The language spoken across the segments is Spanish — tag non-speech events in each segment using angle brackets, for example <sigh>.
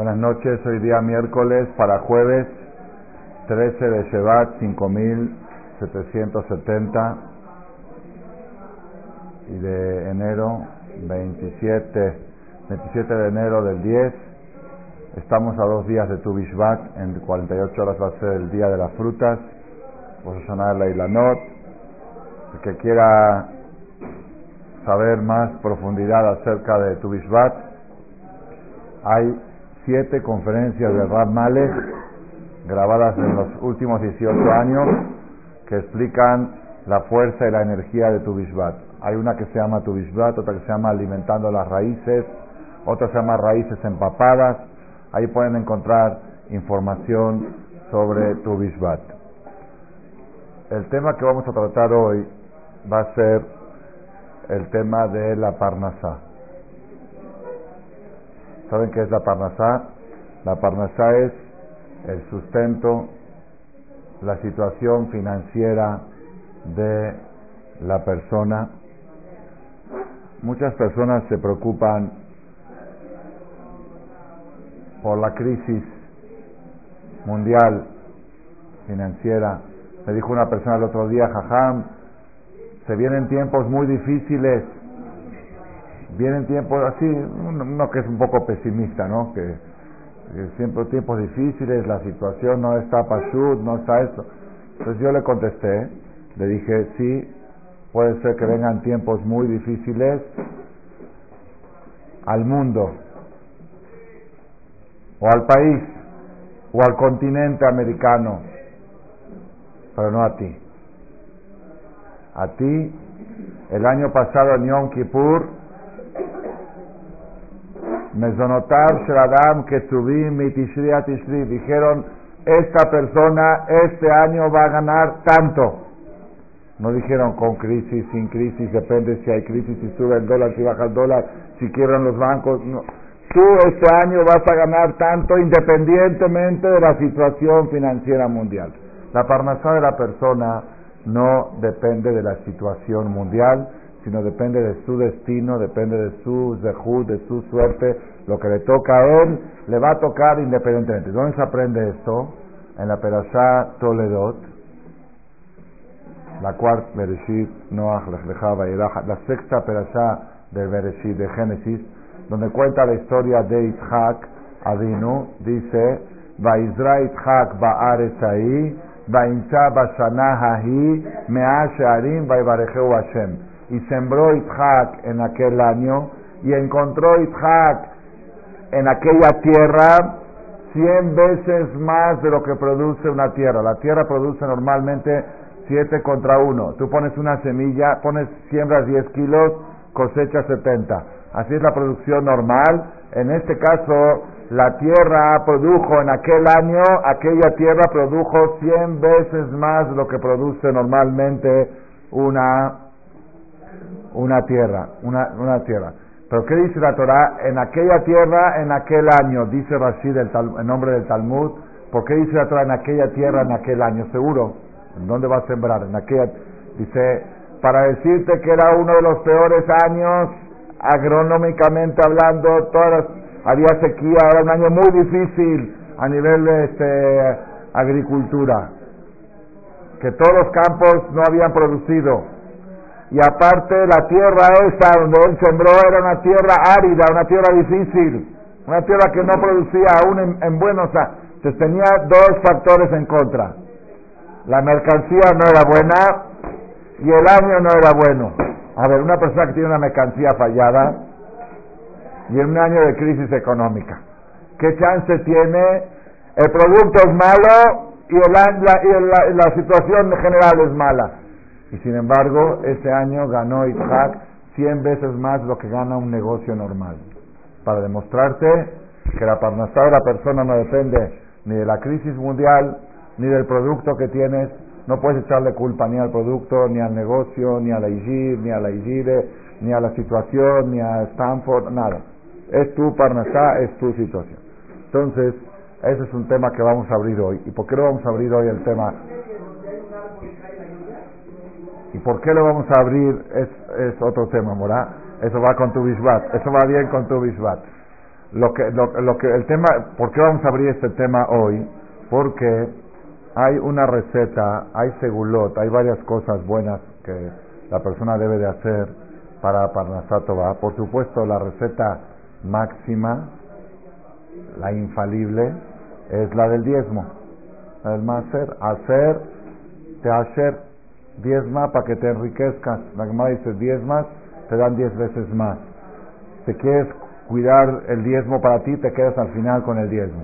Buenas noches, hoy día miércoles para jueves 13 de Shevat 5770 y de enero 27, 27 de enero del 10. Estamos a dos días de Tu Bishvat, en 48 horas va a ser el día de las frutas, Vamos a sonar la Ilanot. El que quiera saber más profundidad acerca de Tu Bishvat, hay siete conferencias de Rab Malek grabadas en los últimos 18 años que explican la fuerza y la energía de tu Bishvat. Hay una que se llama tu Bishvat, otra que se llama Alimentando las Raíces, otra se llama Raíces Empapadas. Ahí pueden encontrar información sobre tu Bishvat. El tema que vamos a tratar hoy va a ser el tema de la Parnasá. ¿Saben qué es la Parnasá? La Parnasá es el sustento, la situación financiera de la persona. Muchas personas se preocupan por la crisis mundial financiera. Me dijo una persona el otro día, Jajam, se vienen tiempos muy difíciles. Vienen tiempos así, uno que es un poco pesimista, ¿no? Que siempre tiempos difíciles, la situación no está pashut, no está esto. Entonces yo le contesté, le dije, sí, puede ser que vengan tiempos muy difíciles al mundo, o al país, o al continente americano, pero no a ti. A ti, el año pasado en Yom Kippur, Mesonotar Shradam Ketubim Mitishri Tishri. Dijeron, esta persona este año va a ganar tanto. No dijeron con crisis, sin crisis, depende si hay crisis, si sube el dólar, si baja el dólar, si quiebran los bancos. No. Tú este año vas a ganar tanto independientemente de la situación financiera mundial. La parnasá de la persona no depende de la situación mundial, sino depende de su destino, depende de su zehut, de su suerte, lo que le toca a él, le va a tocar independientemente. ¿Dónde se aprende esto? En la Perashá Toledot, la cuarta Bereshit, Noach, la sexta Perashá del Bereshit, de Génesis, donde cuenta la historia de Isaac, Adinu, dice, Vaizra Isaac Ba'aretz ahí, Vaincha Bashana Hahi, Mea Shearim, Vaibarejeu Hashem y sembró Isaac en aquel año y encontró Isaac en aquella tierra cien veces más de lo que produce una tierra. La tierra produce normalmente siete contra uno. Tú pones una semilla, pones, siembras 10 kilos, cosecha 70. Así es la producción normal. En este caso, la tierra produjo en aquel año, aquella tierra produjo 100 veces más de lo que produce normalmente una una tierra, una, una tierra. Pero ¿qué dice la Torah? En aquella tierra, en aquel año, dice Rashid el en nombre del Talmud. ¿Por qué dice la Torah en aquella tierra, en aquel año? Seguro. ¿En dónde va a sembrar? En aquella. Dice, para decirte que era uno de los peores años, agronómicamente hablando, todas había sequía, era un año muy difícil a nivel de este, agricultura. Que todos los campos no habían producido y aparte la tierra esa donde él sembró era una tierra árida, una tierra difícil, una tierra que no producía aún en, en buenos Entonces tenía dos factores en contra. La mercancía no era buena y el año no era bueno. A ver, una persona que tiene una mercancía fallada y en un año de crisis económica, ¿qué chance tiene? El producto es malo y, el, la, y la situación general es mala. Y sin embargo, este año ganó Isaac 100 veces más lo que gana un negocio normal. Para demostrarte que la parnasá de la persona no depende ni de la crisis mundial, ni del producto que tienes. No puedes echarle culpa ni al producto, ni al negocio, ni a la IGIR, ni a la IGIRE, ni a la situación, ni a Stanford, nada. Es tu parnasá, es tu situación. Entonces, ese es un tema que vamos a abrir hoy. ¿Y por qué no vamos a abrir hoy el tema ¿Y por qué lo vamos a abrir? Es, es otro tema, ¿morá? Eso va con tu bisbat. Eso va bien con tu bisbat. lo que, lo, que el tema, ¿por qué vamos a abrir este tema hoy? Porque hay una receta, hay segulot, hay varias cosas buenas que la persona debe de hacer para Parnasatova. Por supuesto, la receta máxima, la infalible, es la del diezmo. El hacer, hacer, te hacer, diezma para que te enriquezcas. La Gemara dice diezmas, te dan diez veces más. Si quieres cuidar el diezmo para ti, te quedas al final con el diezmo.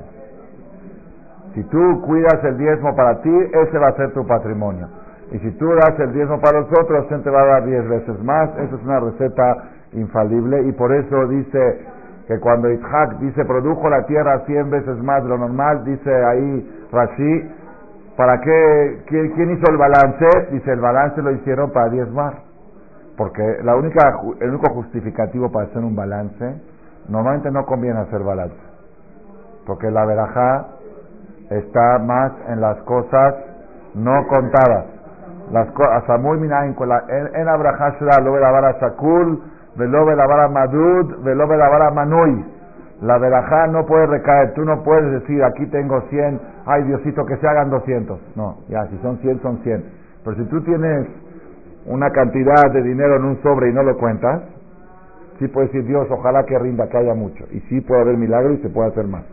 Si tú cuidas el diezmo para ti, ese va a ser tu patrimonio. Y si tú das el diezmo para los otros, te va a dar diez veces más. Esa es una receta infalible y por eso dice que cuando Isaac dice produjo la tierra cien veces más de lo normal, dice ahí Rashi, ¿para qué? ¿Quién, hizo el balance? Dice el balance lo hicieron para diezmar. Porque la única, el único justificativo para hacer un balance, normalmente no conviene hacer balance. Porque la verajá está más en las cosas no contadas. Las cosas, muy en, en lo la Sakul, velo la Madud, velo la Manui. La verajá no puede recaer, tú no puedes decir aquí tengo 100, ay Diosito que se hagan 200. No, ya, si son 100 son 100. Pero si tú tienes una cantidad de dinero en un sobre y no lo cuentas, sí puedes decir Dios, ojalá que rinda, que haya mucho. Y sí puede haber milagro y se puede hacer más,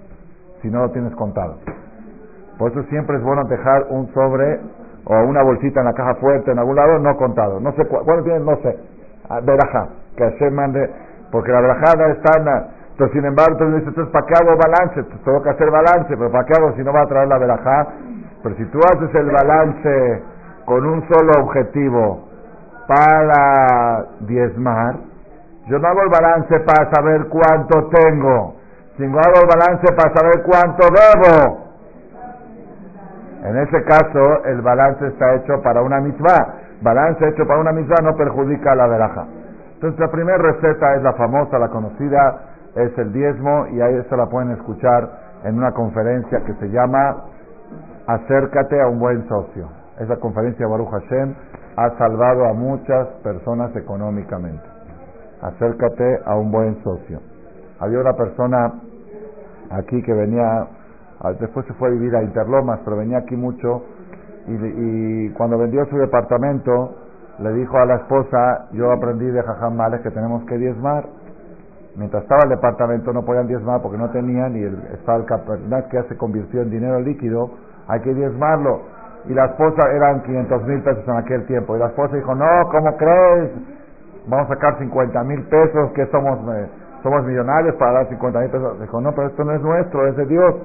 si no lo tienes contado. Por eso siempre es bueno dejar un sobre o una bolsita en la caja fuerte en algún lado no contado. No sé cuándo tienes, no sé. Ah, verajá, que se mande, porque la verajada está en entonces, sin embargo, tú dices, ¿para qué hago balance? tengo que hacer balance, pero ¿para qué hago si no va a traer la verajá? Pero si tú haces el balance con un solo objetivo para diezmar, yo no hago el balance para saber cuánto tengo, sino hago el balance para saber cuánto debo. En ese caso, el balance está hecho para una misma. Balance hecho para una misma no perjudica a la veraja. Entonces, la primera receta es la famosa, la conocida, es el diezmo, y ahí se la pueden escuchar en una conferencia que se llama Acércate a un buen socio. Esa conferencia, Baruch Hashem, ha salvado a muchas personas económicamente. Acércate a un buen socio. Había una persona aquí que venía después se fue a vivir a Interlomas, pero venía aquí mucho y, cuando vendió su departamento le dijo a la esposa, yo aprendí de Jajam Males que tenemos que diezmar. Mientras estaba el departamento no podían diezmar porque no tenían y el, estaba el que ya se convirtió en dinero líquido, hay que diezmarlo. Y la esposa eran 500 mil pesos en aquel tiempo. Y la esposa dijo, no, ¿cómo crees? Vamos a sacar 50 mil pesos, que somos, eh, somos millonarios para dar 50 mil pesos. Dijo, no, pero esto no es nuestro, es de Dios.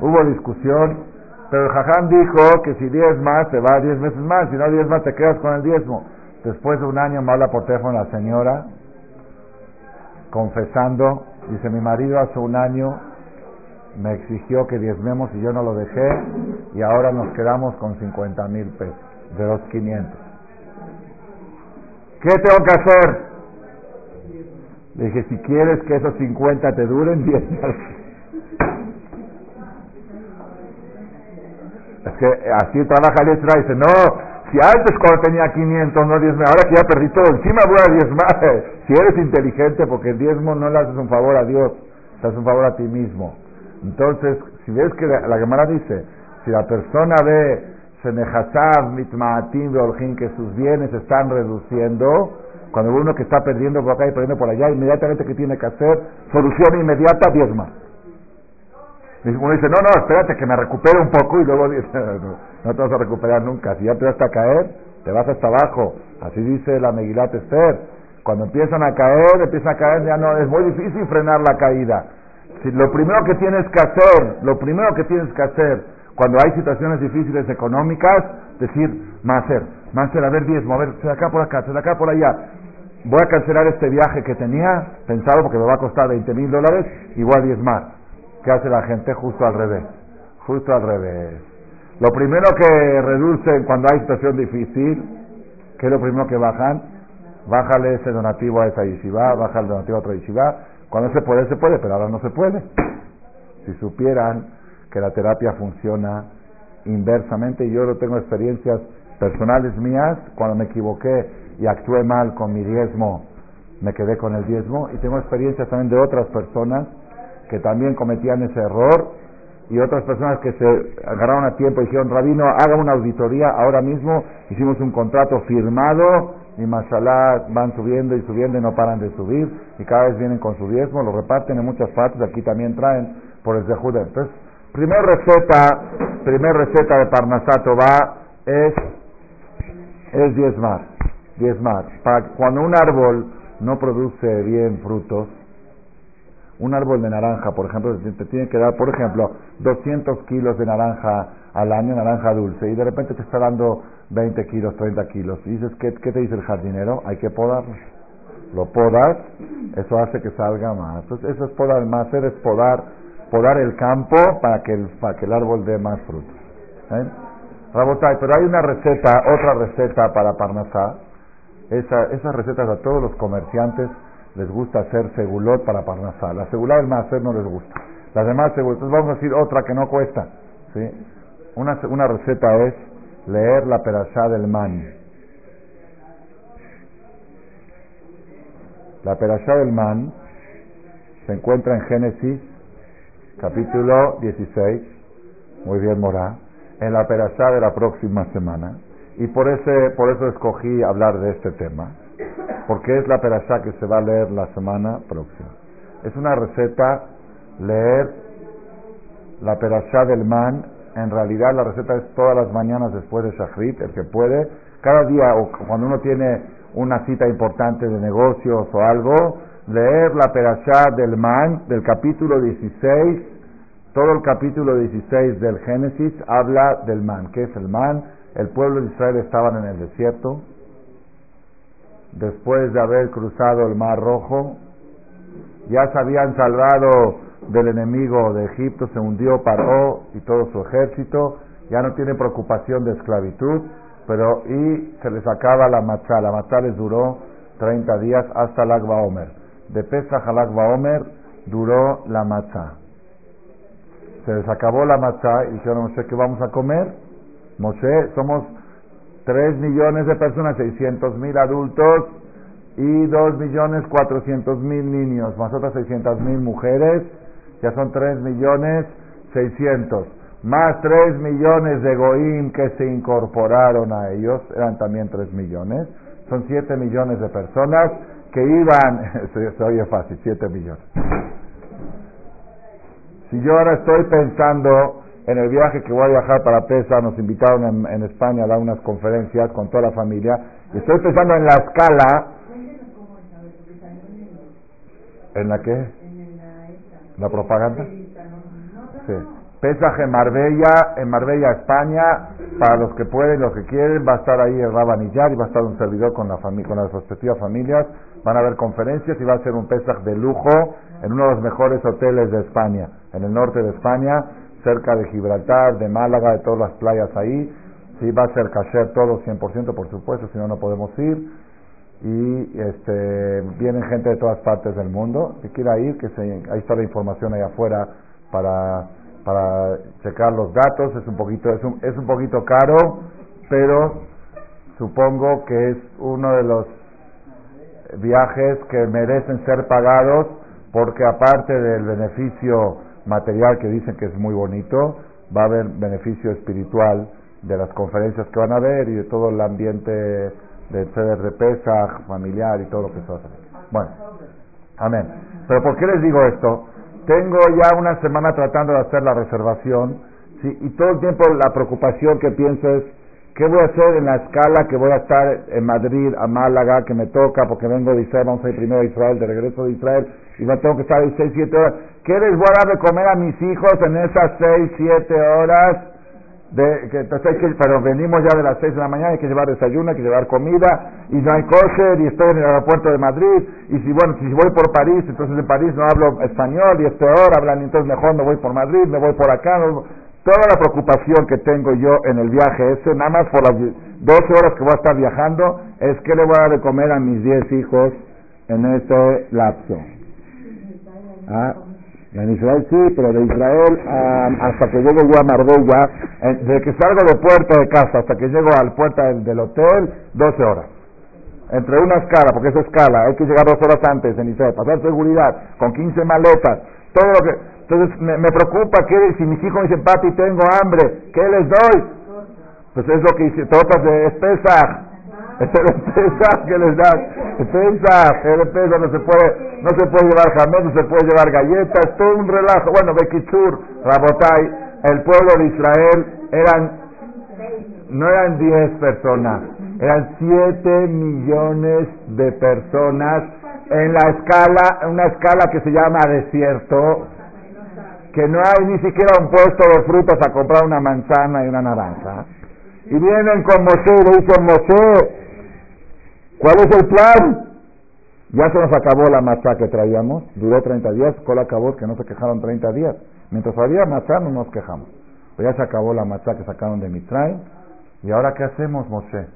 Hubo discusión, pero el Jajam dijo que si diez más se va diez meses más, si no diez más te quedas con el diezmo. Después de un año me habla por teléfono la señora, confesando, dice mi marido hace un año me exigió que diezmemos y yo no lo dejé y ahora nos quedamos con 50 mil pesos de los 500. ¿Qué tengo que hacer? Le dije, si quieres que esos 50 te duren, <laughs> diezmas. Es que así trabaja el Israel. Dice, no, si antes cuando tenía 500 no diezme, ahora que ya perdí todo, encima voy a diezmar. <laughs> Si eres inteligente, porque el diezmo no le haces un favor a Dios, le haces un favor a ti mismo. Entonces, si ves que la, Gemara dice, si la persona ve Senehasav, Mitmaatim, Beoljin, que sus bienes están reduciendo, cuando uno que está perdiendo por acá y perdiendo por allá, inmediatamente que tiene que hacer? Solución inmediata, diezma. Uno dice, no, no, espérate que me recupere un poco y luego dice, <laughs> te vas a recuperar nunca. Si ya te vas a caer, te vas hasta abajo. Así dice la Megilat Esther. Cuando empiezan a caer, empiezan a caer, ya no, es muy difícil frenar la caída. Si, lo primero que tienes que hacer, lo primero que tienes que hacer cuando hay situaciones difíciles económicas, decir, Maser, Maser, a ver diezmo, a ver, se de acá por acá, se de acá por allá. Voy a cancelar este viaje que tenía, pensado porque me va a costar 20 mil dólares, y voy a diezmar. ¿Qué hace la gente? Justo al revés. Justo al revés. Lo primero que reducen cuando hay situación difícil, ¿qué es lo primero que bajan? Bájale ese donativo a esa yeshiva, baja el donativo a otra yeshiva. Cuando se puede, se puede, pero ahora no se puede. Si supieran que la terapia funciona inversamente, yo no tengo experiencias personales mías, cuando me equivoqué y actué mal con mi diezmo, me quedé con el diezmo y tengo experiencias también de otras personas que también cometían ese error y otras personas que se agarraron a tiempo y dijeron, Rabino, haga una auditoría ahora mismo, hicimos un contrato firmado y mashallah van subiendo y subiendo y no paran de subir y cada vez vienen con su diezmo, lo reparten en muchas partes, aquí también traen por el Zehud. Entonces, primer receta, primer receta de Parnasato va es, es diezmar, diezmar. Para cuando un árbol no produce bien frutos, un árbol de naranja, por ejemplo, te tiene que dar, por ejemplo, 200 kilos de naranja al año, naranja dulce, y de repente te está dando 20 kilos, 30 kilos. Y dices, ¿qué, qué te dice el jardinero? Hay que podarlo. Lo podas, eso hace que salga más. Entonces, eso es podar, más es podar, podar el campo para que el, para que el árbol dé más frutos. ¿Eh? pero hay una receta, otra receta para Parnasá. Esa, esas recetas a todos los comerciantes les gusta hacer segulot para Parnasá. La segulá del hacer no les gusta. Las demás segulot. Entonces vamos a decir otra que no cuesta. ¿sí? Una, una receta es leer la perashá del man. La perashá del man se encuentra en Génesis, capítulo 16. Muy bien, Morá. En la perashá de la próxima semana. Y por, ese, por eso escogí hablar de este tema porque es la perashá que se va a leer la semana próxima. Es una receta leer la perashá del man. En realidad la receta es todas las mañanas después de Shachrit, el que puede. Cada día o cuando uno tiene una cita importante de negocios o algo, leer la perashá del man del capítulo 16. Todo el capítulo 16 del Génesis habla del man. ¿Qué es el man? El pueblo de Israel estaban en el desierto, después de haber cruzado el Mar Rojo, ya se habían salvado del enemigo de Egipto, se hundió Paró y todo su ejército, ya no tienen preocupación de esclavitud, pero y se les acaba la matzá, la matzá les duró 30 días hasta el Omer. De Pesach al Agba Omer duró la matzá. Se les acabó la matzá y dijeron, no sé qué vamos a comer. Moshe, somos 3 millones de personas, 600 mil adultos y 2 millones 400 mil niños, más otras 600 mil mujeres, ya son 3 millones 600, más 3 millones de Goim que se incorporaron a ellos, eran también 3 millones, son 7 millones de personas que iban, <laughs> se, oye fácil, 7 millones. Si yo ahora estoy pensando en el viaje que voy a viajar para Pesa, nos invitaron en, España a dar unas conferencias con toda la familia. Estoy pensando en la escala. ¿En la qué? ¿La propaganda? Sí. Pesaje en Marbella, en Marbella, España, para los que pueden, los que quieren, va a estar ahí el Rabanillar y va a estar un servidor con, la con las respectivas familias, van a haber conferencias y va a ser un Pesaj de lujo en uno de los mejores hoteles de España, en el norte de España, cerca de Gibraltar, de Málaga, de todas las playas ahí. Sí, va a ser cacher todo 100%, por supuesto, si no, no podemos ir. Y este, vienen gente de todas partes del mundo. Si quiera ir, que se, ahí está la información ahí afuera para, para checar los datos. Es un poquito, es un, es un poquito caro, pero supongo que es uno de los viajes que merecen ser pagados porque aparte del beneficio material que dicen que es muy bonito, va a haber beneficio espiritual de las conferencias que van a haber y de todo el ambiente del ceder de Pesach, familiar y todo lo que se va a hacer. Bueno, amén. Pero ¿por qué les digo esto? Tengo ya una semana tratando de hacer la reservación y todo el tiempo la preocupación que pienso es ¿Qué voy a hacer en la escala que voy a estar en Madrid, a Málaga, que me toca porque vengo de Israel, vamos a ir primero a Israel, de regreso de Israel, y me tengo que estar ahí 6, 7 horas? ¿Qué les voy a dar de comer a mis hijos en esas 6, 7 horas? De, que, pero venimos ya de las 6 de la mañana, hay que llevar desayuno, hay que llevar comida, y no hay coche, y estoy en el aeropuerto de Madrid, y si bueno, si voy por París, entonces en París no hablo español, y es peor, hablan, entonces mejor me voy por Madrid, me voy por acá, Toda la preocupación que tengo yo en el viaje ese, nada más por las 12 horas que voy a estar viajando, es que le voy a dar de comer a mis 10 hijos en este lapso. Ah, en Israel sí, pero de Israel hasta que llego yo a Marbella, desde que salgo de puerta de casa hasta que llego al puerta del, del hotel, 12 horas. entre una escala, porque es escala, hay que llegar dos horas antes en Israel, pasar seguridad, con 15 maletas, todo lo que... Entonces me, preocupa que si mis hijos me dicen, papi, tengo hambre, ¿qué les doy? Pues es lo que dice, todas de espesa. El Pesach que les dan. El Pesach, el Pesach no se puede, no se puede llevar jamón, no se puede llevar galletas, todo un relajo. Bueno, Bekichur, Rabotai, el pueblo de Israel eran, no eran 10 personas, eran 7 millones de personas en la escala, una escala que se llama desierto, que no hay ni siquiera un puesto de frutas a comprar una manzana y una naranja. Y vienen con Moshe y le dicen, Moshe, ¿Cuál es el plan? Ya se nos acabó la matzá que traíamos, duró 30 días, ¿cuál acabó? Que no se quejaron 30 días. Mientras había matzá no nos quejamos. Pues ya se acabó la matzá que sacaron de Mitraim. ¿Y ahora qué hacemos, Moshe?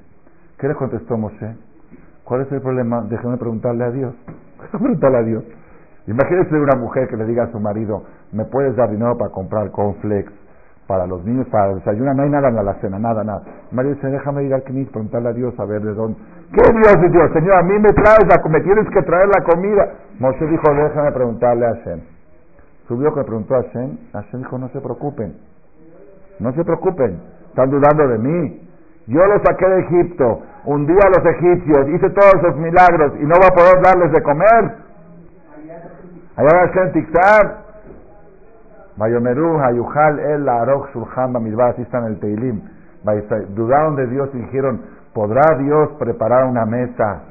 ¿Qué le contestó Moshe? ¿Cuál es el problema? Déjeme preguntarle a Dios. <laughs> Preguntarle a Dios. Imagínese una mujer que le diga a su marido, ¿me puedes dar dinero para comprar cornflakes para los niños, para desayunar? No hay nada en la cena, nada, nada. El marido dice, déjame ir al Knis, preguntarle a Dios a ver de dónde, ¿Qué Dios es Dios? Señor, a mí me traes la me tienes que traer la comida. Moshe dijo, déjame preguntarle a Hashem. Subió que preguntó a Hashem. Hashem dijo, no se preocupen. No se preocupen. Están dudando de mí. Yo los saqué de Egipto. Hundí a los egipcios. Hice todos esos milagros. Y no va a poder darles de comer. Allá va Hashem Tixar. Mayomeru, Hayuhal, El, Arok, Shulchan, Bamidbar. Así está en el Teilim. Dudaron de Dios y dijeron, ¿Podrá Dios preparar una mesa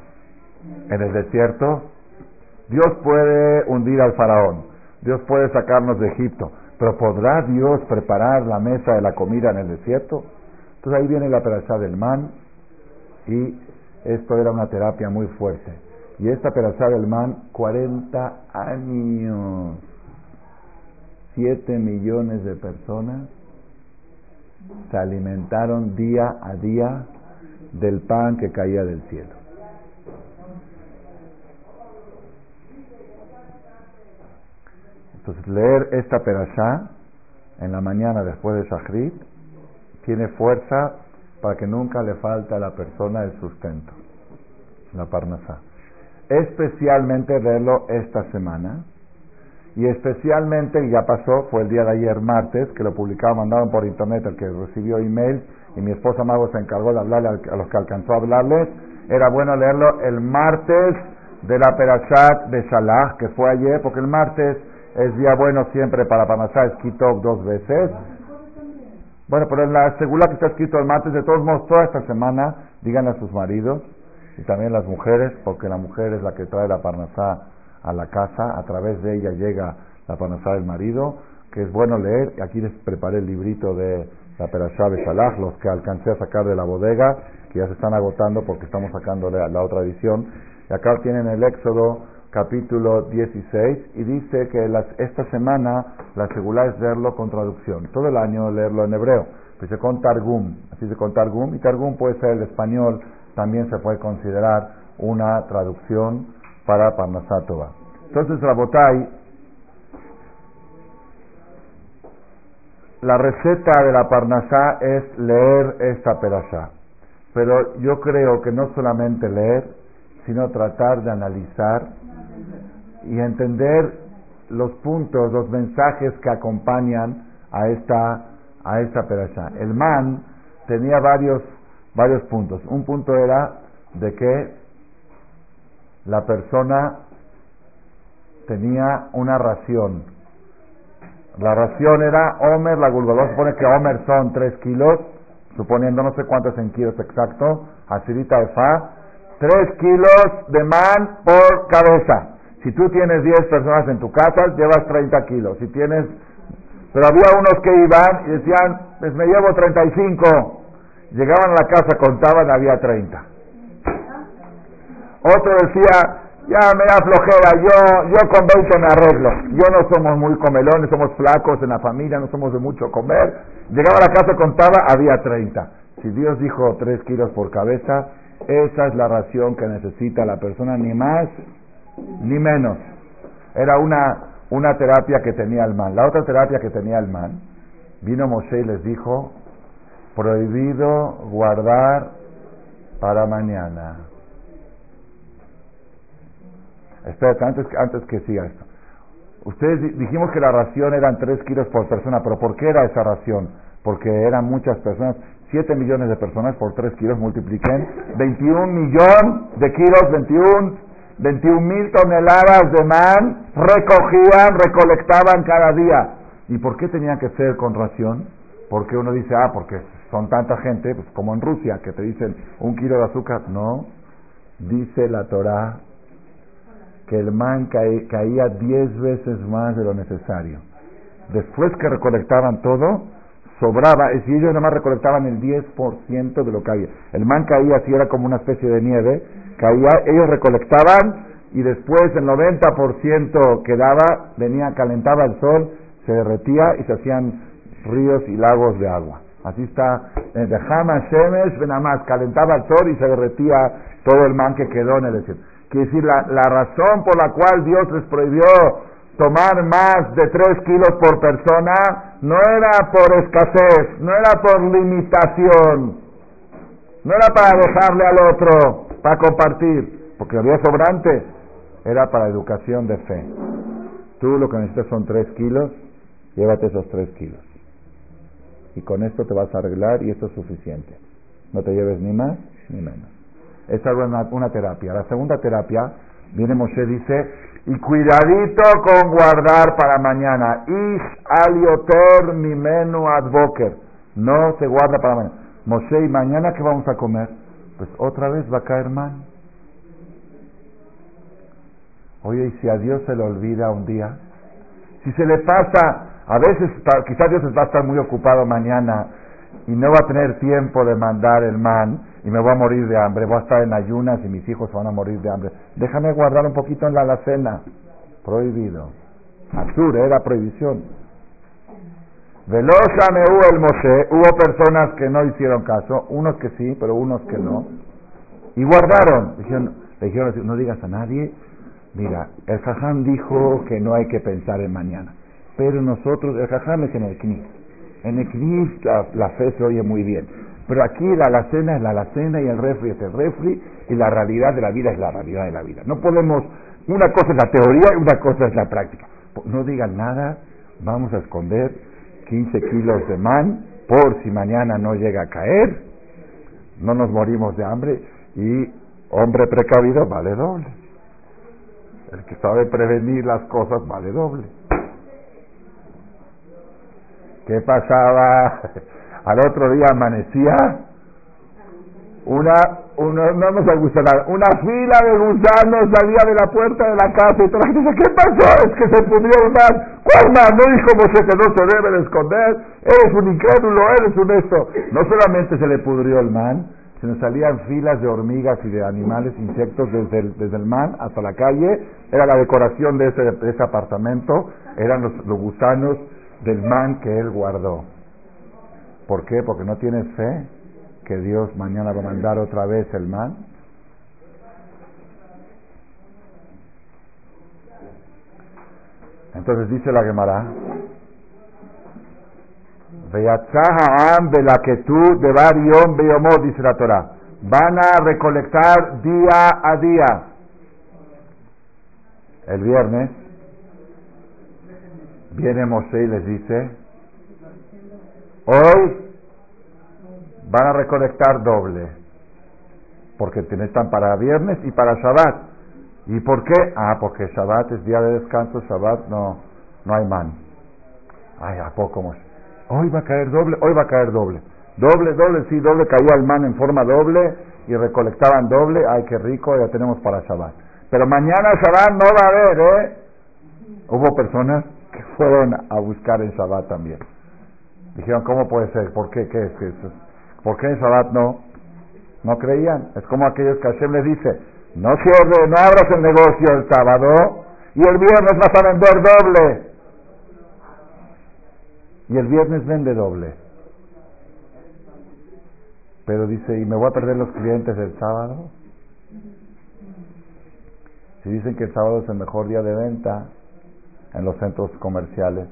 en el desierto? Dios puede hundir al faraón, Dios puede sacarnos de Egipto, pero ¿podrá Dios preparar la mesa de la comida en el desierto? Entonces ahí viene la perashá del man y esto era una terapia muy fuerte. Y esta perashá del man, 40 años, 7 millones de personas se alimentaron día a día del pan que caía del cielo. Entonces, leer esta perashá en la mañana después de Shachrit tiene fuerza para que nunca le falte a la persona el sustento, la parnasá. Especialmente verlo esta semana y especialmente, ya pasó, fue el día de ayer martes, que lo publicaban, mandaron por internet el que recibió email y mi esposa Mago se encargó de hablarle a los que alcanzó a hablarles, era bueno leerlo el martes de la Perashat de Salah, que fue ayer, porque el martes es día bueno siempre para Panasá, escrito dos veces. Bueno, pero en la segunda que está escrito el martes, de todos modos, toda esta semana, digan a sus maridos y también las mujeres, porque la mujer es la que trae la Parnasá a la casa, a través de ella llega la Parnasá del marido, que es bueno leer. Aquí les preparé el librito de la Perashá de Salah, los que alcancé a sacar de la bodega, que ya se están agotando porque estamos sacando la, otra edición. Y acá tienen el Éxodo capítulo 16 y dice que esta semana la segula es leerlo con traducción. Todo el año leerlo en hebreo. Dice con Targum, así se con Targum. Y Targum puede ser el español, también se puede considerar una traducción para Parnasatova. Entonces, Rabotai, la receta de la Parnasá es leer esta perashá. Pero yo creo que no solamente leer, sino tratar de analizar y entender los puntos, los mensajes que acompañan a esta, a esta perashá. El man tenía varios, varios puntos. Un punto era de que la persona tenía una ración la ración era Homer, la se supone que Homer son 3 kilos, suponiendo no sé cuántos en kilos exacto, Asirita de Fa, 3 kilos de man por cabeza. Si tú tienes 10 personas en tu casa, llevas 30 kilos. Si tienes, pero había unos que iban y decían, pues me llevo 35. Llegaban a la casa, contaban, había 30. Otro decía, ya me da flojera, yo, yo con 20 me arreglo. Yo no somos muy comelones, somos flacos en la familia, no somos de mucho comer. Llegaba a la casa, contaba, había 30. Si Dios dijo 3 kilos por cabeza, esa es la ración que necesita la persona, ni más ni menos. Era una, una terapia que tenía el man. La otra terapia que tenía el man, vino Moshe y les dijo, prohibido guardar para mañana. Espérate, antes, antes que siga esto. Ustedes dijimos que la ración eran 3 kilos por persona, pero ¿por qué era esa ración? Porque eran muchas personas, 7 millones de personas por 3 kilos, multipliquen, 21 millones de kilos, 21, 21 mil toneladas de man recogían, recolectaban cada día. ¿Y por qué tenían que ser con ración? Porque uno dice, ah, porque son tanta gente, pues como en Rusia, que te dicen un kilo de azúcar. No, dice la Torah que el man caía diez veces más de lo necesario. Después que recolectaban todo, sobraba, si ellos nada más recolectaban el 10% de lo que había. El man caía así, era como una especie de nieve, caía, ellos recolectaban y después el 90% quedaba, venía, calentaba el sol, se derretía y se hacían ríos y lagos de agua. Así está, eh, de Hama Shemesh, más, calentaba el sol y se derretía todo el man que quedó en el desierto. Quiere decir, la, razón por la cual Dios les prohibió tomar más de tres kilos por persona no era por escasez, no era por limitación, no era para dejarle al otro, para compartir, porque había sobrante, era para educación de fe. Tú lo que necesitas son tres kilos, llévate esos tres kilos. Y con esto te vas a arreglar y esto es suficiente. No te lleves ni más ni menos. Esa es una, una terapia. La segunda terapia, viene Moshe, dice, y cuidadito con guardar para mañana. Ish alioter mi menú advoker. No se guarda para mañana. Moshe, ¿y mañana qué vamos a comer? Pues otra vez va a caer mal. Oye, ¿y si a Dios se le olvida un día? Si se le pasa, a veces quizás Dios va a estar muy ocupado mañana y no va a tener tiempo de mandar el man y me voy a morir de hambre, voy a estar en ayunas y mis hijos van a morir de hambre. Déjame guardar un poquito en la alacena. Prohibido. Azur, era prohibición. Velosa hubo el Moshe, hubo personas que no hicieron caso, unos que sí, pero unos que no. Y guardaron. Dijeron, le dijeron, no digas a nadie, mira, el jajam dijo que no hay que pensar en mañana. Pero nosotros, el jajam es en el knis. En el knis la, la fe se oye muy bien. Pero aquí la alacena es la alacena y el refri es el refri y la realidad de la vida es la realidad de la vida. No podemos, una cosa es la teoría y una cosa es la práctica. No digan nada, vamos a esconder 15 kilos de man por si mañana no llega a caer, no nos morimos de hambre y hombre precavido vale doble. El que sabe prevenir las cosas vale doble. ¿Qué pasaba? <laughs> Al otro día amanecía una, una no nos una fila de gusanos salía de la puerta de la casa y toda la gente dice, ¿qué pasó? Es que se pudrió el man. ¿Cuál man? No dijo Moshe que no se debe de esconder. Eres un incrédulo, eres un esto. No solamente se le pudrió el man, sino salían filas de hormigas y de animales, insectos desde el, desde el man hasta la calle. Era la decoración de ese, de ese apartamento, eran los, los gusanos del man que él guardó. ¿Por qué? Porque no tienes fe que Dios mañana va a mandar otra vez el mal. Entonces dice la Gemara, dice la Torah. Van a recolectar día a día. El viernes viene Moshe y les dice, Hoy van a recolectar doble, porque están para viernes y para Shabbat. ¿Y por qué? Ah, porque Shabbat es día de descanso, Shabbat no, no hay man. Ay, ¿a poco? Hoy va a caer doble, hoy va a caer doble. Doble, doble, sí, doble, caía el man en forma doble y recolectaban doble. Ay, qué rico, ya tenemos para Shabbat. Pero mañana Shabbat no va a haber, ¿eh? Hubo personas que fueron a buscar en Shabbat también. Dijeron, ¿cómo puede ser? ¿Por qué? ¿Qué es? ¿Por qué en Shabbat no? No creían. Es como aquellos que Hashem les dice, no cierre, no abras el negocio el sábado y el viernes vas a vender doble. Y el viernes vende doble. Pero dice, ¿y me voy a perder los clientes del sábado? Si dicen que el sábado es el mejor día de venta en los centros comerciales,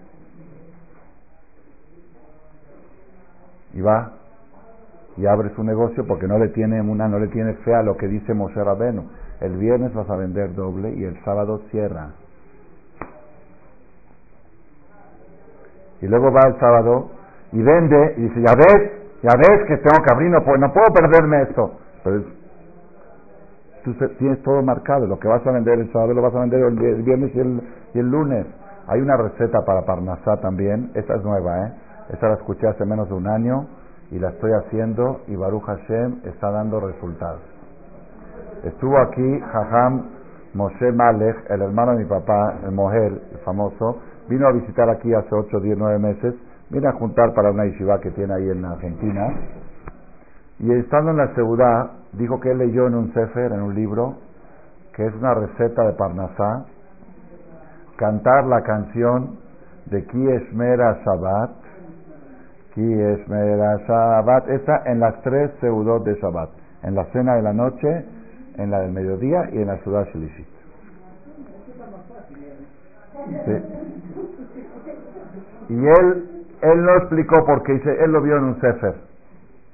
y va y abre su negocio porque no le tiene una, no le tiene fe a lo que dice Moshe Rabenu. el viernes vas a vender doble y el sábado cierra. Y luego va el sábado y vende y dice, ya ves, ya ves que tengo que abrir, no puedo, no puedo perderme esto. Pero tú tienes todo marcado, lo que vas a vender el sábado lo vas a vender el viernes y el, y el lunes. Hay una receta para Parnasá también, esta es nueva, ¿eh? Esta la escuché hace menos de un año y la estoy haciendo y Baruch Hashem está dando resultados. Estuvo aquí Jajam Moshe Malech, el hermano de mi papá, el Mohel, el famoso, vino a visitar aquí hace 8, 10, 9 meses, vino a juntar para una yeshiva que tiene ahí en Argentina, y estando en la ciudad, dijo que él leyó en un sefer, en un libro, que es una receta de Parnasá, cantar la canción de Ki Esmera Shabbat, Ki Esmera Shabbat, esa en las tres seudot de Shabbat, en la cena de la noche, en la del mediodía y en la ciudad Shlishit. Y él, él no explicó por qué, dice, él lo vio en un sefer.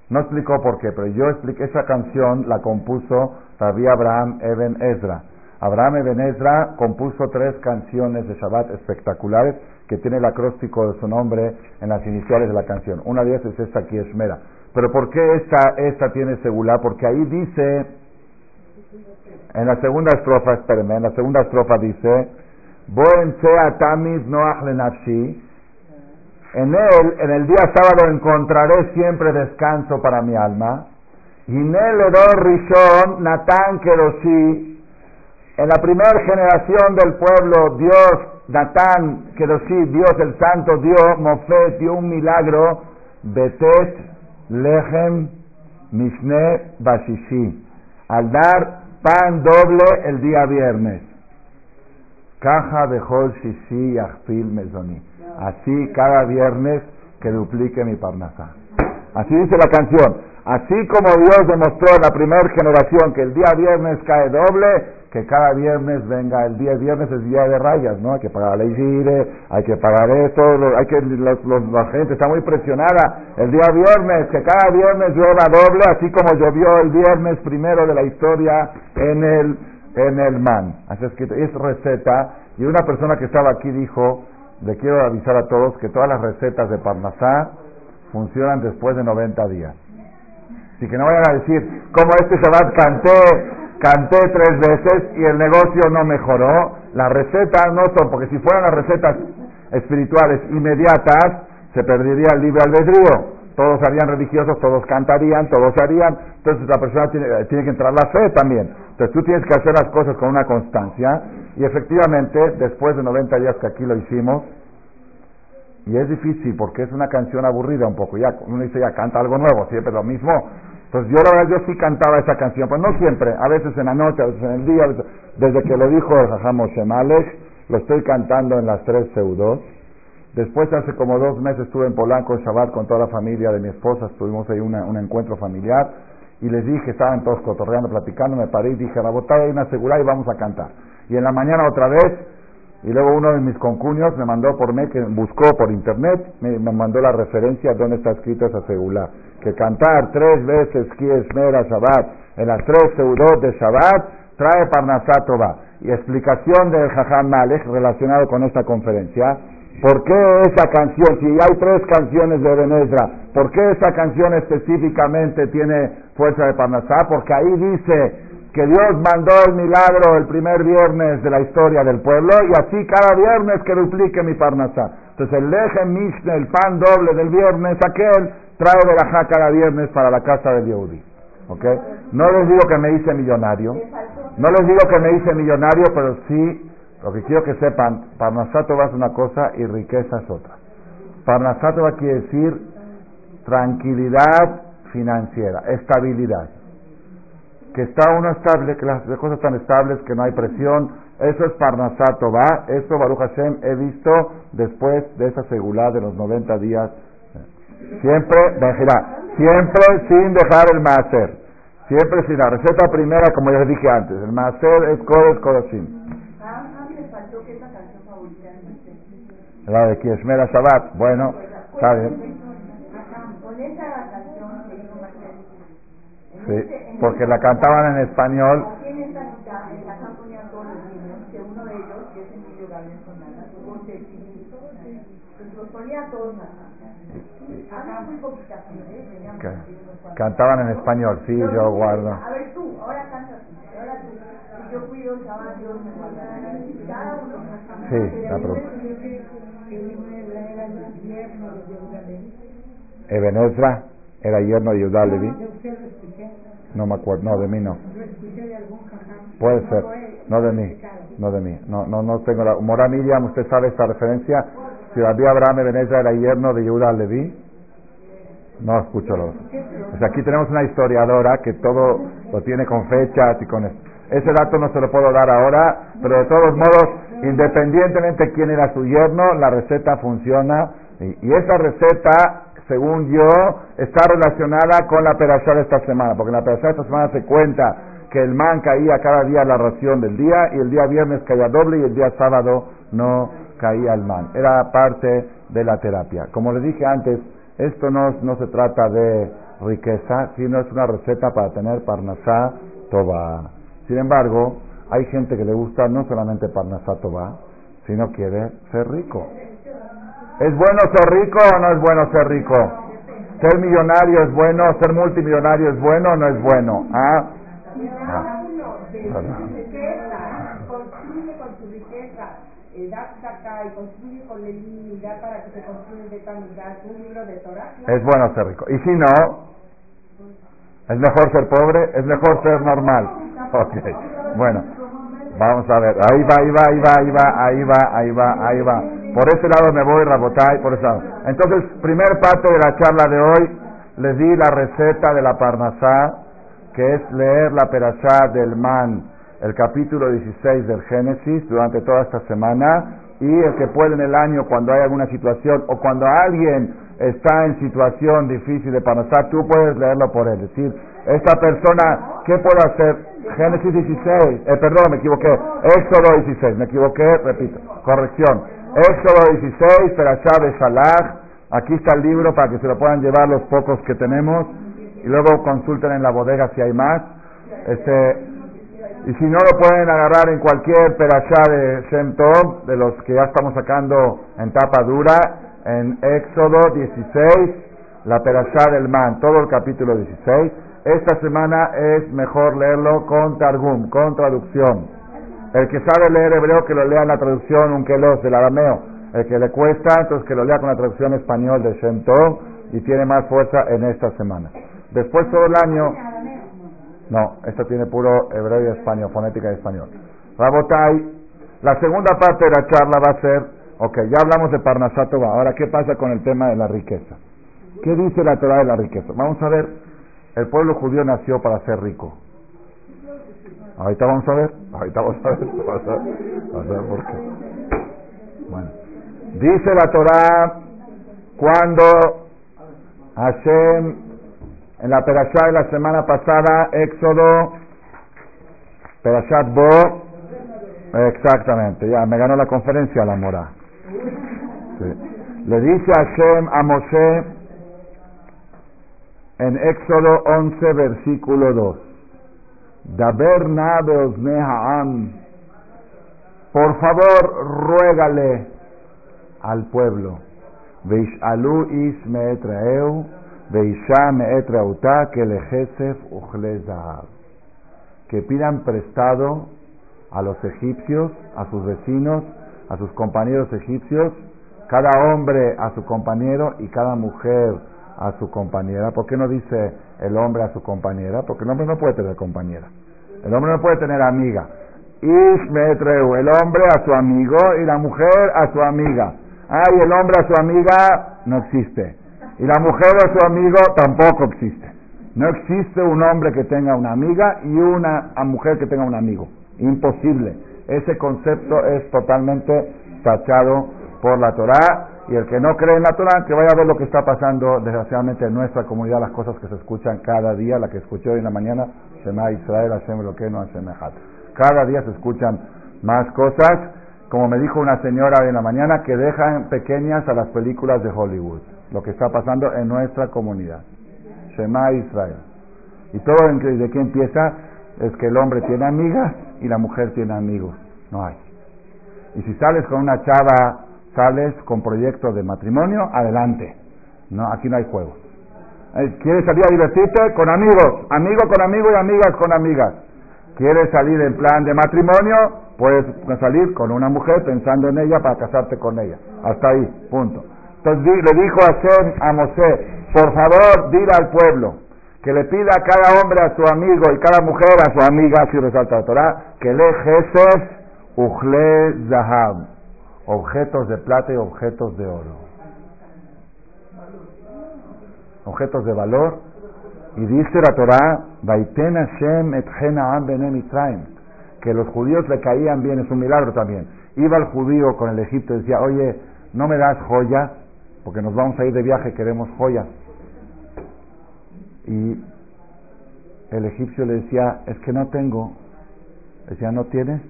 No explicó por qué, pero yo expliqué esa canción, la compuso Rabbi Abraham Eben Ezra. Abraham Eben Ezra compuso tres canciones de Shabbat espectaculares que tiene el acróstico de su nombre en las iniciales de la canción. Una de ellas es esta aquí, Esmera. Pero ¿por qué esta, esta tiene segula? Porque ahí dice, en la segunda estrofa, espérenme, en la segunda estrofa dice, en él, en el día sábado, encontraré siempre descanso para mi alma. Y rishon Natán. En la primera generación del pueblo, Dios, Natán Kedoshi, Dios el Santo, dio Mofet, dio un milagro. Betet Lechem Mishne Bashishi. Al dar pan doble el día viernes. Caja de Hol Shishi Yachfil Mezoni Así cada viernes que duplique mi parnasá. Así dice la canción. Así como Dios demostró en la primera generación que el día viernes cae doble, que cada viernes venga el día viernes es día de rayas, ¿no? Hay que pagar la gire, hay que pagar esto, hay que la gente está muy presionada. El día viernes, que cada viernes llueva doble, así como llovió el viernes primero de la historia en el en el man. Así es que es receta y una persona que estaba aquí dijo le quiero avisar a todos que todas las recetas de Parnasá funcionan después de 90 días. Así que no vayan a decir, como este Shabbat canté, canté tres veces y el negocio no mejoró. Las recetas no son, porque si fueran las recetas espirituales inmediatas, se perdería el libre albedrío. Todos harían religiosos, todos cantarían, todos harían. Entonces la persona tiene, tiene que entrar la fe también. Entonces tú tienes que hacer las cosas con una constancia y efectivamente, después de 90 días que aquí lo hicimos, y es difícil porque es una canción aburrida un poco, ya uno dice ya canta algo nuevo, siempre lo mismo. Entonces yo la verdad yo sí cantaba esa canción, pero no siempre, a veces en la noche, a veces en el día, desde que lo dijo el Jajam Shemales, lo estoy cantando en las tres seudos. Después hace como dos meses estuve en Polanco Shabbat con toda la familia de mi esposa, estuvimos ahí un encuentro familiar y les dije, estaban todos cotorreando, platicando, me paré y dije, la botada hay una seguridad y vamos a cantar y en la mañana otra vez, y luego uno de mis concuños me mandó por me que buscó por internet, me, mandó la referencia donde está escrito esa segula, que cantar tres veces Kiesmera Shabbat en las tres seudot de Shabbat trae Parnasatova. Y explicación del Jajam Malek relacionado con esta conferencia. ¿Por qué esa canción, si hay tres canciones de Benezra, por qué esa canción específicamente tiene fuerza de Parnasá? Porque ahí dice que Dios mandó el milagro el primer viernes de la historia del pueblo y así cada viernes que duplique mi parnasá. Entonces el leje mishne, el pan doble del viernes aquel, trae verajá cada viernes para la casa del Yehudi. ¿Ok? No les digo que me hice millonario, no les digo que me hice millonario, pero sí, lo que quiero que sepan, Parnasátova es una cosa y riqueza es otra. Parnasátova quiere decir tranquilidad financiera, estabilidad que está uno estable, que las cosas están estables, que no hay presión. Eso es Parnasato, ¿va? Eso, Baruch Hashem, he visto después de esa segulá de los 90 días. Siempre, siempre sin dejar el máster. Siempre sin la receta primera, como ya les dije antes. El máster es Kodesh Kodoshim. La de Kieshmera Shabbat. Bueno, está. Sí, porque la cantaban en español. Cantaban en español, sí, yo guardo. A ver tú, ahora canta tú, ahora tú. Si yo cuido el Dios me guardará. Cada uno Sí, la pregunta. Ebenezra era yerno de Yudá Levi. No me acuerdo, no, de mí no. Puede ser, no de mí, no de mí. No, no, no tengo la. Mora Miriam, usted sabe esta referencia. Si David Abraham Ebenezra era yerno de Yudá Levi. No escucho los. Aquí tenemos una historiadora que todo lo tiene con fechas y con. Ese dato no se lo puedo dar ahora, pero de todos modos, independientemente quién era su yerno, la receta funciona. Y, esa receta según yo, está relacionada con la perashá de esta semana, porque en la perashá de esta semana se cuenta que el man caía cada día la ración del día y el día viernes caía doble y el día sábado no caía el man. Era parte de la terapia. Como le dije antes, esto no, no se trata de riqueza, sino es una receta para tener parnasá toba. Sin embargo, hay gente que le gusta no solamente parnasá toba, sino quiere ser rico. ¿Es bueno ser rico o no es bueno ser rico? ¿Ser millonario es bueno? ¿Ser multimillonario es bueno o no es bueno? ¿Ah? ah. Eh, da saca y construye con el da para que se construya de un libro de Torah. Es bueno ser rico. Y si no, es mejor ser pobre, es mejor ser normal. <laughs> Ok, bueno, vamos a ver. Ahí va, ahí va, ahí va, ahí va, ahí va, ahí va, ahí va. Por ese lado me voy, Rabotay, por ese lado. Entonces, primer parte de la charla de hoy, les di la receta de la Parnasá, que es leer la Perashá del Man, el capítulo 16 del Génesis, durante toda esta semana, y el que puede en el año, cuando hay alguna situación, o cuando alguien está en situación difícil de Parnasá, tú puedes leerlo por él. Es decir, esta persona, ¿qué puede hacer? Génesis 16, eh, perdón, me equivoqué, Éxodo 16, me equivoqué, repito, corrección. Éxodo 16, Perashá de. Aquí está el libro para que se lo puedan llevar los pocos que tenemos. Y luego consulten en la bodega si hay más. Este, y si no lo pueden agarrar en cualquier Perashá de Shem Tov, de los que ya estamos sacando en tapa dura, en Éxodo 16, la Perashá del Man, todo el capítulo 16. Esta semana es mejor leerlo con Targum, con traducción. El que sabe leer hebreo, que lo lea en la traducción un kelos del arameo. El que le cuesta, entonces que lo lea con la traducción español de Shem y tiene más fuerza en esta semana. Después todo el año... No, esto tiene puro hebreo y español, fonética y español. Rabotai, la segunda parte de la charla va a ser, ok, ya hablamos de Parnasatova, ahora qué pasa con el tema de la riqueza. ¿Qué dice la Torah de la riqueza? Vamos a ver, el pueblo judío nació para ser rico. Ahorita vamos a ver, ahorita vamos a ver, <laughs> vamos a ver, por qué. Bueno, dice la Torah cuando Hashem en la perashá de la semana pasada, Éxodo, Perashat Bo, exactamente, ya me ganó la conferencia la mora. Le dice Hashem a Moshe en Éxodo 11, versículo 2. Daber Por favor, ruégale al pueblo. Veishalu is que pidan prestado a los egipcios, a sus vecinos, a sus compañeros egipcios, cada hombre a su compañero y cada mujer a su compañera. ¿Por qué no dice el hombre a su compañera? Porque el hombre no puede tener compañera. El hombre no puede tener amiga. Ishmetreu, el hombre a su amigo y la mujer a su amiga. Ay, el hombre a su amiga no existe. Y la mujer a su amigo tampoco existe. No existe un hombre que tenga una amiga y una mujer que tenga un amigo. Imposible. Ese concepto es totalmente tachado por la Torá y el que no cree en la Torah, que vaya a ver lo que está pasando desgraciadamente en nuestra comunidad, las cosas que se escuchan cada día, la que escuché hoy en la mañana, Shema Israel, Hashem no Hashem Cada día se escuchan más cosas, como me dijo una señora en la mañana, que dejan pequeñas a las películas de Hollywood, lo que está pasando en nuestra comunidad. Shema Israel. Y todo de qué empieza, es que el hombre tiene amigas y la mujer tiene amigos. No hay. Y si sales con una chava, sales con proyecto de matrimonio, adelante. No, aquí no hay juego. ¿Quieres salir a divertirte? Con amigos. Amigo con amigo y amigas con amigas. ¿Quieres salir en plan de matrimonio? Puedes salir con una mujer pensando en ella para casarte con ella. Hasta ahí, punto. Entonces le dijo a a Mosé, por favor, dile al pueblo que le pida a cada hombre a su amigo y cada mujer a su amiga, si resalta la Torah, que le jeses ujle zahab, objetos de plata y objetos de oro. Objetos de valor. Y dice la Torah, Baiten Hashem que los judíos le caían bien, es un milagro también. Iba el judío con el Egipto y decía, oye, ¿no me das joya? Porque nos vamos a ir de viaje, queremos joya. Y el egipcio le decía, es que no tengo. Decía, ¿no tienes?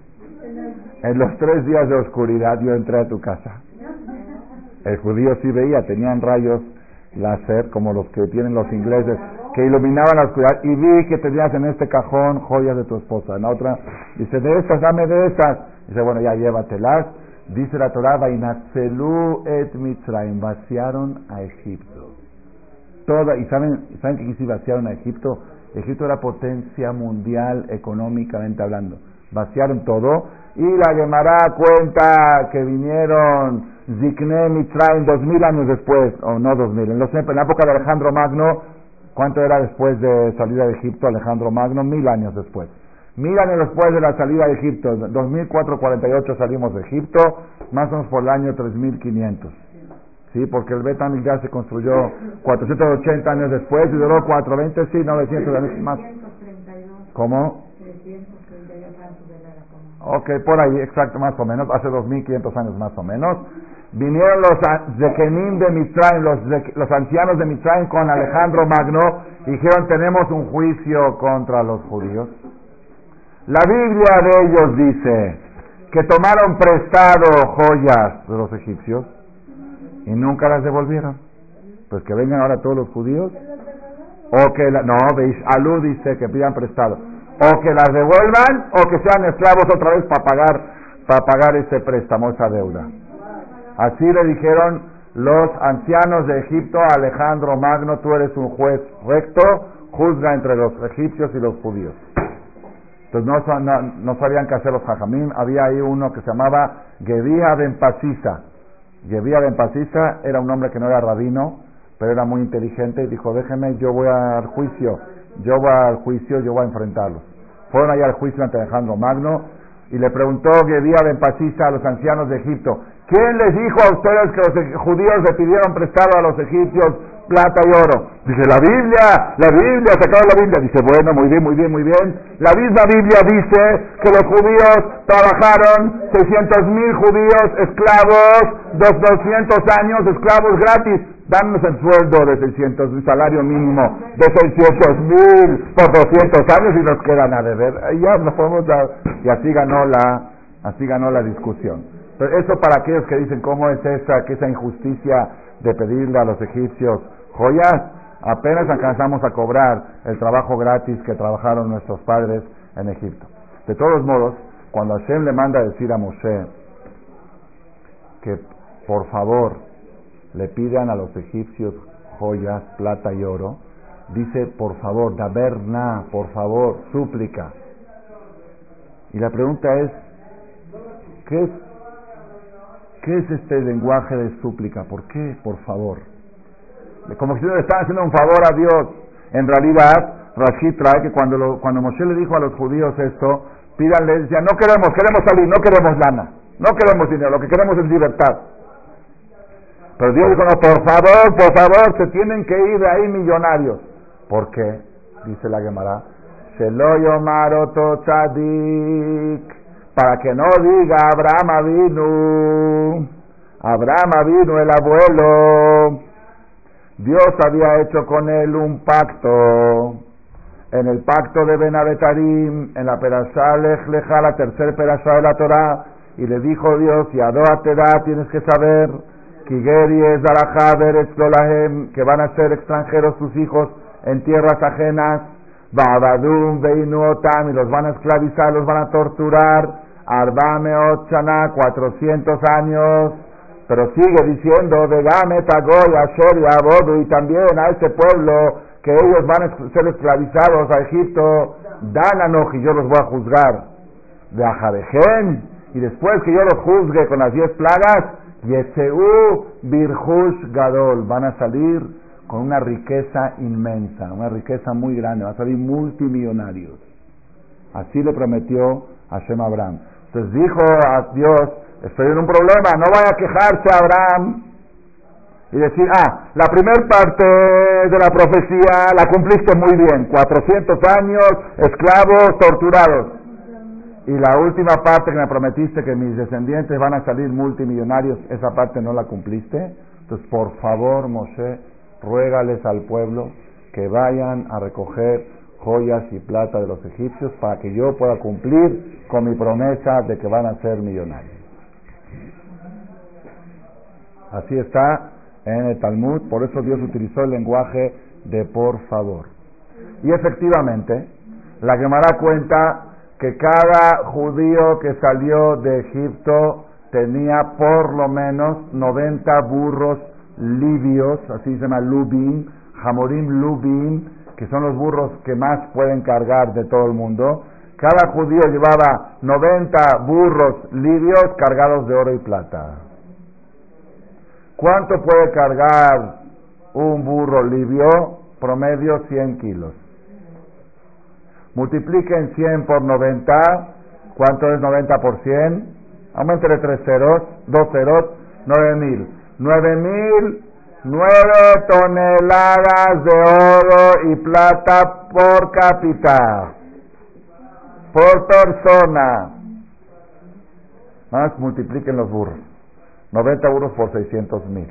En los tres días de oscuridad yo entré a tu casa. El judío sí veía, tenían rayos láser como los que tienen los ingleses, que iluminaban la oscuridad. Y vi que tenías en este cajón joyas de tu esposa. En la otra, dice, de estas, dame de estas. Dice, bueno, ya llévatelas. Dice la Torah, Vainatzelu et Mitzrayim, vaciaron a Egipto toda, y saben, ¿saben que se vaciaron a Egipto? Egipto era potencia mundial económicamente hablando. Vaciaron todo y la Gemara cuenta que vinieron Zikne Mitzrayim dos mil años después, o no dos mil, en, los, en la época de Alejandro Magno, ¿cuánto era después de salida de Egipto Alejandro Magno? Mil años después. Mil años después de la salida de Egipto, 2448 salimos de Egipto, más o menos por el año 3500. Sí, porque el Betamil ya se construyó 480 años después y duró 420, sí, 900 años más. ¿Cómo? Ok, por ahí, exacto, más o menos, hace 2500 años más o menos. Vinieron los Zekenim de Mitzrayim, los, los ancianos de Mitzrayim con Alejandro Magno, y dijeron, tenemos un juicio contra los judíos. La Biblia de ellos dice que tomaron prestado joyas de los egipcios y nunca las devolvieron. Pues que vengan ahora todos los judíos, o que, no, veis, Alú dice que pidan prestado, o que las devuelvan, o que sean esclavos otra vez para pagar, para pagar ese préstamo, esa deuda. Así le dijeron los ancianos de Egipto a Alejandro Magno, tú eres un juez recto, juzga entre los egipcios y los judíos. Entonces no, no, no sabían qué hacer los jajamín. Había ahí uno que se llamaba Gedía Ben Ben Pasisa era un hombre que no era rabino, pero era muy inteligente y dijo, déjeme, yo voy al juicio, yo voy al juicio, yo voy a enfrentarlos. Fueron allá al juicio ante Alejandro Magno y le preguntó Yevía Ben Pasisa a los ancianos de Egipto, ¿quién les dijo a ustedes que los judíos le pidieron prestado a los egipcios plata y oro. Dice, la Biblia, la Biblia, sacaron la Biblia. Dice, bueno, muy bien, muy bien, muy bien. La misma Biblia dice que los judíos trabajaron 600 mil judíos esclavos, dos, 200 años esclavos gratis. Danos el sueldo de 600, el salario mínimo de 600 mil por 200 años y nos quedan a deber. Ya nos podemos dar. Y así ganó la, así ganó la discusión. Eso para aquellos que dicen cómo es esa, que esa injusticia de pedirle a los egipcios joyas, apenas alcanzamos a cobrar el trabajo gratis que trabajaron nuestros padres en Egipto. De todos modos, cuando Hashem le manda a decir a Moshe que por favor le pidan a los egipcios joyas, plata y oro, dice por favor, daberna, por favor, súplica. Y la pregunta es, ¿qué es ¿Qué es este lenguaje de súplica? ¿Por qué? Por favor. Como si le están haciendo un favor a Dios. En realidad, Rashid trae que cuando, cuando Moshe le dijo a los judíos esto, pídanle, decía, no queremos, queremos salir, no queremos lana, no queremos dinero, lo que queremos es libertad. Pero Dios dijo, no, por favor, por favor, se tienen que ir de ahí millonarios. ¿Por qué? Dice la Gemara. Tzadik para que no diga Abraham vino, Abraham vino el abuelo, Dios había hecho con él un pacto, en el pacto de Benavetarim, en la Perashá Lech la tercer Perashá de la Torah, y le dijo Dios, y Adoa te da, tienes que saber, que van a ser extranjeros tus hijos en tierras ajenas, Babadum, Beinuotam, y los van a esclavizar, los van a torturar. Arbame Ochana, 400 años. Pero sigue diciendo, Vegame, Tagoy, Asher Abodu, y también a ese pueblo que ellos van a ser esclavizados a Egipto, Dan y yo los voy a juzgar. De Ajadejen, y después que yo los juzgue con las diez plagas, Yeseu Birhush Gadol, van a salir con una riqueza inmensa, una riqueza muy grande, van a salir multimillonarios. Así le prometió a Shem Abraham. Entonces dijo a Dios, estoy en un problema, no vaya a quejarse Abraham y decir, ah, la primera parte de la profecía la cumpliste muy bien, 400 años, esclavos, torturados. Y la última parte que me prometiste que mis descendientes van a salir multimillonarios, esa parte no la cumpliste. Entonces, por favor, Moshe, ruégales al pueblo que vayan a recoger joyas y plata de los egipcios para que yo pueda cumplir con mi promesa de que van a ser millonarios. Así está en el Talmud, por eso Dios utilizó el lenguaje de por favor. Y efectivamente, la Gemara cuenta que cada judío que salió de Egipto tenía por lo menos 90 burros libios, así se llama lubim, jamorim lubim, que son los burros que más pueden cargar de todo el mundo, cada judío llevaba 90 burros libios cargados de oro y plata. ¿Cuánto puede cargar un burro libio? Promedio 100 kilos. Multipliquen 100 por 90. ¿Cuánto es 90 por 100? Aumentenle tres ceros, dos ceros, 9000. 9000 nueve toneladas de oro y plata por cápita, por persona. Más multipliquen los burros. 90 burros por 600 mil.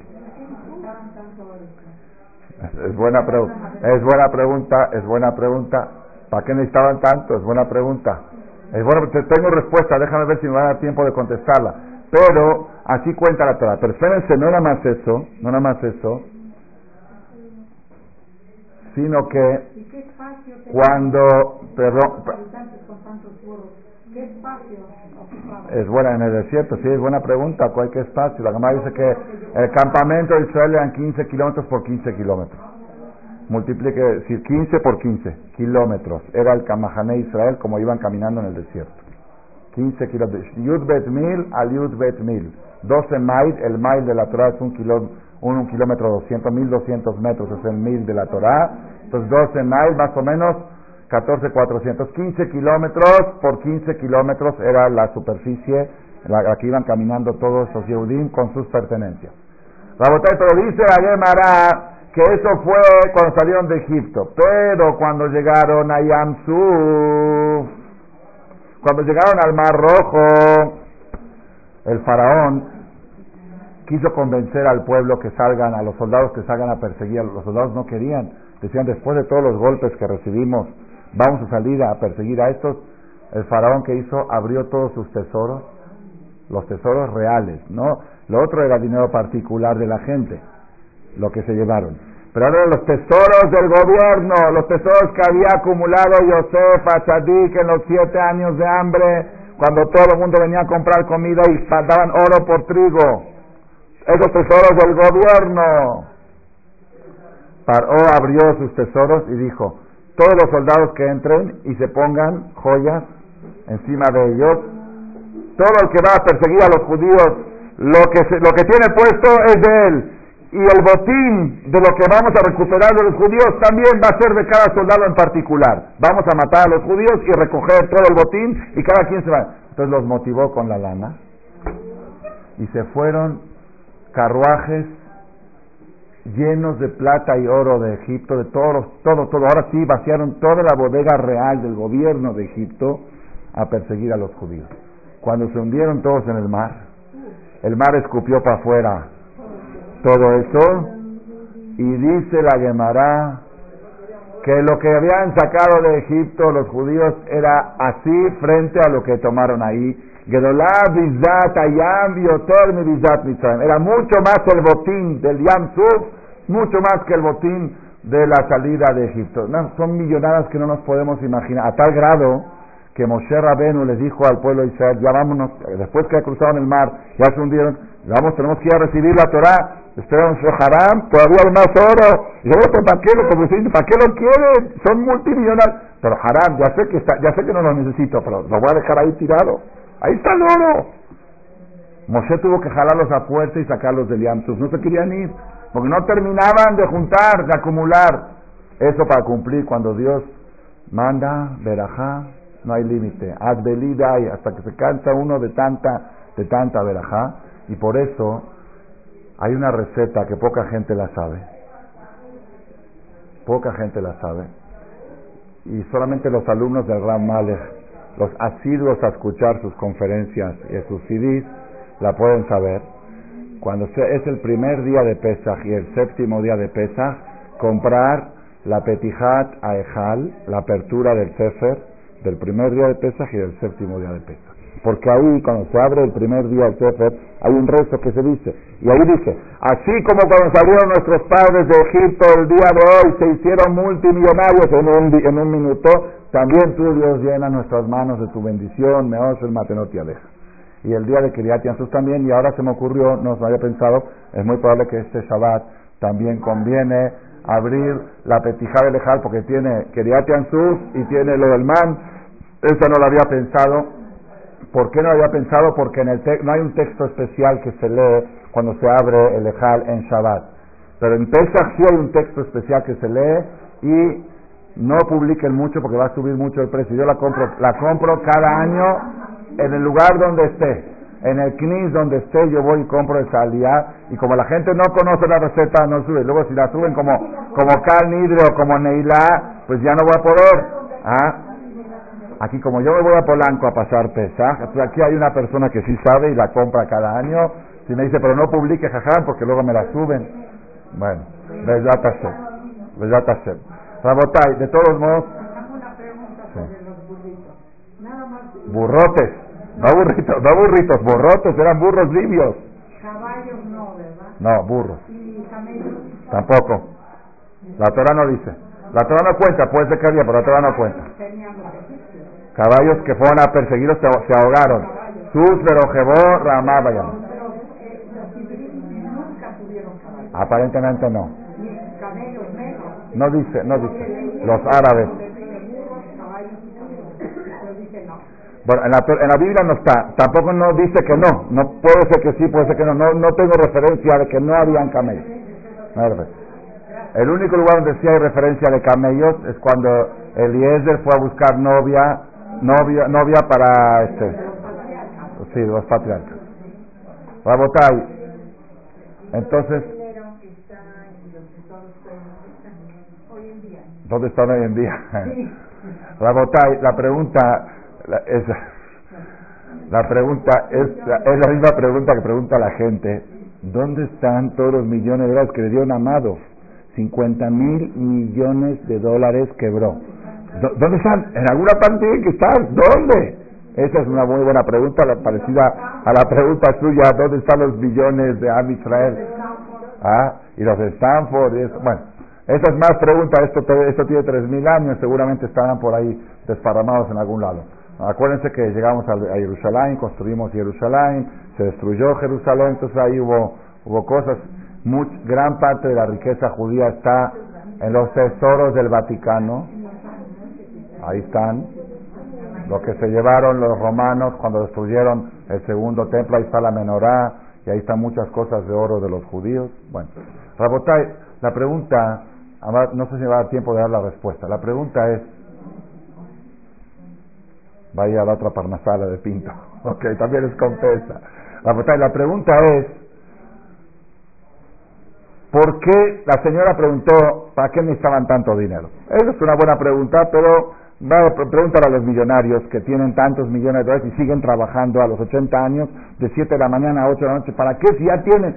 Es buena, es buena pregunta, es buena pregunta. ¿Para qué necesitaban tanto? Es buena pregunta. Es bueno, tengo respuesta, déjame ver si me va a dar tiempo de contestarla. Pero así cuenta la Torah. Pero espérense, no nada más eso, no nada más eso, sino que cuando, perdón, es buena en el desierto, sí, es buena pregunta. ¿Cuál qué espacio? La Gemara dice que el campamento de Israel eran 15 kilómetros por 15 kilómetros. Multiplique, decir, 15 por 15 kilómetros. Era el Kamahané Israel como iban caminando en el desierto. 15 kilómetros. Yud Bet Mil al Yud Bet Mil. 12 mil, el mil de la Torah es un, kilo, un, kilómetro 200, 1200 metros es el mil de la Torah. Entonces 12 mil más o menos 14, 415 kilómetros por 15 kilómetros era la superficie la, la que iban caminando todos los Yehudim con sus pertenencias. Botella pero dice la Gemara que eso fue cuando salieron de Egipto, pero cuando llegaron a Yamsuf, cuando llegaron al Mar Rojo, el faraón quiso convencer al pueblo que salgan, a los soldados que salgan a perseguir, los soldados no querían, decían después de todos los golpes que recibimos, vamos a salir a perseguir a estos. El faraón que hizo abrió todos sus tesoros, los tesoros reales, ¿no? Lo otro era dinero particular de la gente, lo que se llevaron. Pero ahora los tesoros del gobierno, los tesoros que había acumulado Yosef Achadik en los siete años de hambre, cuando todo el mundo venía a comprar comida y daban oro por trigo. Esos tesoros del gobierno. Paró, abrió sus tesoros y dijo, todos los soldados que entren y se pongan joyas encima de ellos, todo el que va a perseguir a los judíos, lo que, lo que tiene puesto es de él. Y el botín de lo que vamos a recuperar de los judíos también va a ser de cada soldado en particular. Vamos a matar a los judíos y recoger todo el botín y cada quien se va. Entonces los motivó con la lana y se fueron carruajes llenos de plata y oro de Egipto, de todo, todo, todo. Ahora sí vaciaron toda la bodega real del gobierno de Egipto a perseguir a los judíos. Cuando se hundieron todos en el mar, el mar escupió para afuera todo eso y dice la Gemara que lo que habían sacado de Egipto los judíos era así frente a lo que tomaron ahí. Era mucho más el botín del Yam Suf, mucho más que el botín de la salida de Egipto. son millonadas que no nos podemos imaginar, a tal grado que Moshe Rabenu les dijo al pueblo de Israel, ya vámonos, después que cruzaron el mar, ya se hundieron, vamos, tenemos que ir a recibir la Torah, esperamos Haram, todavía hay más oro, y yo, ¿para qué lo, ¿para qué lo quieren? Son multimillonarios, pero Haram, ya sé que está, ya sé que no lo necesito, pero lo voy a dejar ahí tirado, ahí está el oro. Moshe tuvo que jalarlos a puerta y sacarlos del Yamsus, no se querían ir, porque no terminaban de juntar, de acumular. Eso para cumplir cuando Dios manda, verajá, no hay límite. Advelida y hasta que se cansa uno de tanta, de tanta verajá. Y por eso hay una receta que poca gente la sabe. Poca gente la sabe. Y solamente los alumnos del Ram Malek, los asiduos a escuchar sus conferencias y sus CDs, la pueden saber. Cuando es el primer día de Pesach y el séptimo día de Pesach, comprar la Petijat Aejal, la apertura del Sefer, del primer día de Pesach y del séptimo día de Pesach. Porque ahí, cuando se abre el primer día del Sefer, hay un rezo que se dice. Y ahí dice, así como cuando salieron nuestros padres de Egipto el día de hoy, se hicieron multimillonarios en un, en un minuto, también tú, Dios, llena nuestras manos de tu bendición, me el matenot y aleja. Y el día de Kiryat Sus también, y ahora se me ocurrió, no se había pensado, es muy probable que este Shabbat también conviene abrir la petija de Lejal porque tiene Kiryat Sus y tiene lo del man, eso no lo había pensado. ¿Por qué no había pensado? Porque en el no hay un texto especial que se lee cuando se abre el Ejal en Shabbat. Pero en Pesach sí hay un texto especial que se lee y no publiquen mucho porque va a subir mucho el precio. Yo la compro, la compro cada año en el lugar donde esté. En el CNIS donde esté, yo voy y compro esa alía. Y como la gente no conoce la receta, no sube. Luego si la suben como, como Cal Nidre o como Neila, pues ya no voy a poder. ¿Ah? Aquí como yo me voy a Polanco a pasar pesa, aquí hay una persona que sí sabe y la compra cada año. Si me dice, pero no publique jaján porque luego me la suben. Bueno, Besdat Hashem. Rabotai, de todos modos. Burrotes. No burritos, no burritos, burrotes, eran burros libios. Caballos no, ¿verdad? No, burros. ¿Y camellos? Tampoco. La Torah no dice. La Torah no cuenta, puede ser que había, pero la Torah no cuenta. Caballos que fueron a perseguirlos se ahogaron. Sus verojebó ramabayan. Aparentemente no. No dice, no dice. Los árabes. Bueno, en la, en la Biblia no está. Tampoco no dice que no. No puede ser que sí, puede ser que no. No, no tengo referencia de que no habían camellos. el único lugar donde sí hay referencia de camellos es cuando Eliezer fue a buscar novia novia, novia para este, sí, los patriarcas. Rabotai. Entonces, ¿dónde están hoy en día? Rabotai, la pregunta es, la pregunta es, es la misma pregunta que pregunta la gente. ¿Dónde están todos los millones de dólares que le dio un amado? 50 mil millones de dólares quebró. ¿Dónde están? En alguna parte que estar. ¿Dónde? Esa es una muy buena pregunta, parecida a la pregunta suya, ¿dónde están los billones de Am Israel? ¿Ah? Y los Stanford, y bueno, esa es más pregunta, esto, esto tiene tres mil años, seguramente estarán por ahí desparramados en algún lado. Acuérdense que llegamos a, Jerusalén, construimos Jerusalén, se destruyó Jerusalén, entonces ahí hubo, hubo cosas, gran parte de la riqueza judía está en los tesoros del Vaticano, Ahí están. Lo que se llevaron los romanos cuando destruyeron el segundo templo, ahí está la menorá, y ahí están muchas cosas de oro de los judíos. Bueno, Rabotai, la pregunta, no sé si va a dar tiempo de dar la respuesta. La pregunta es, vaya a la otra parnasala de Pinto. <laughs> Ok, también es contesta. Rabotai, la pregunta es, ¿por qué la señora preguntó, ¿para qué necesitaban tanto dinero? Esa es una buena pregunta, pero Va a preguntar a los millonarios que tienen tantos millones de dólares y siguen trabajando a los 80 años, de 7 de la mañana a 8 de la noche. ¿Para qué si ya tienen?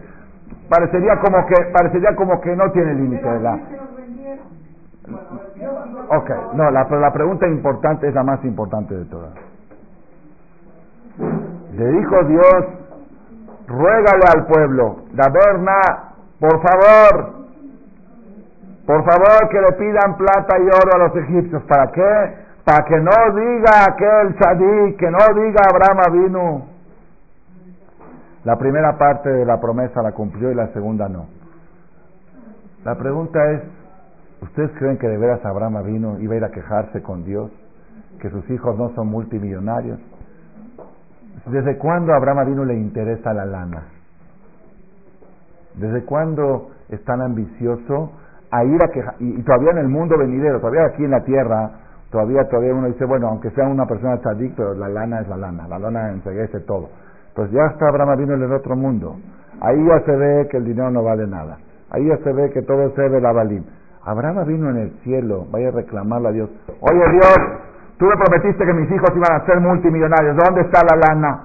Parecería como que, parecería como que no tiene límite, ¿verdad? Ok, no, la, la pregunta importante es la más importante de todas. Le dijo Dios, ruégale al pueblo, la verna, por favor, Por favor, que le pidan plata y oro a los egipcios. ¿Para qué? Para que no diga aquel sadí, que no diga Abraham vino. La primera parte de la promesa la cumplió y la segunda no. La pregunta es, ¿ustedes creen que de veras Abraham vino iba a ir a quejarse con Dios? ¿Que sus hijos no son multimillonarios? ¿Desde cuándo a Abraham vino le interesa la lana? ¿Desde cuándo es tan ambicioso a ir a quejar? Y, todavía en el mundo venidero, todavía aquí en la tierra, todavía todavía uno dice, bueno, aunque sea una persona tzadik, la lana es la lana, la lana enseguece todo. Pues ya está Abraham vino en el otro mundo. Ahí ya se ve que el dinero no vale nada. Ahí ya se ve que todo se ve la balín. Abraham vino en el cielo, vaya a reclamarle a Dios. Oye Dios, tú me prometiste que mis hijos iban a ser multimillonarios. ¿Dónde está la lana?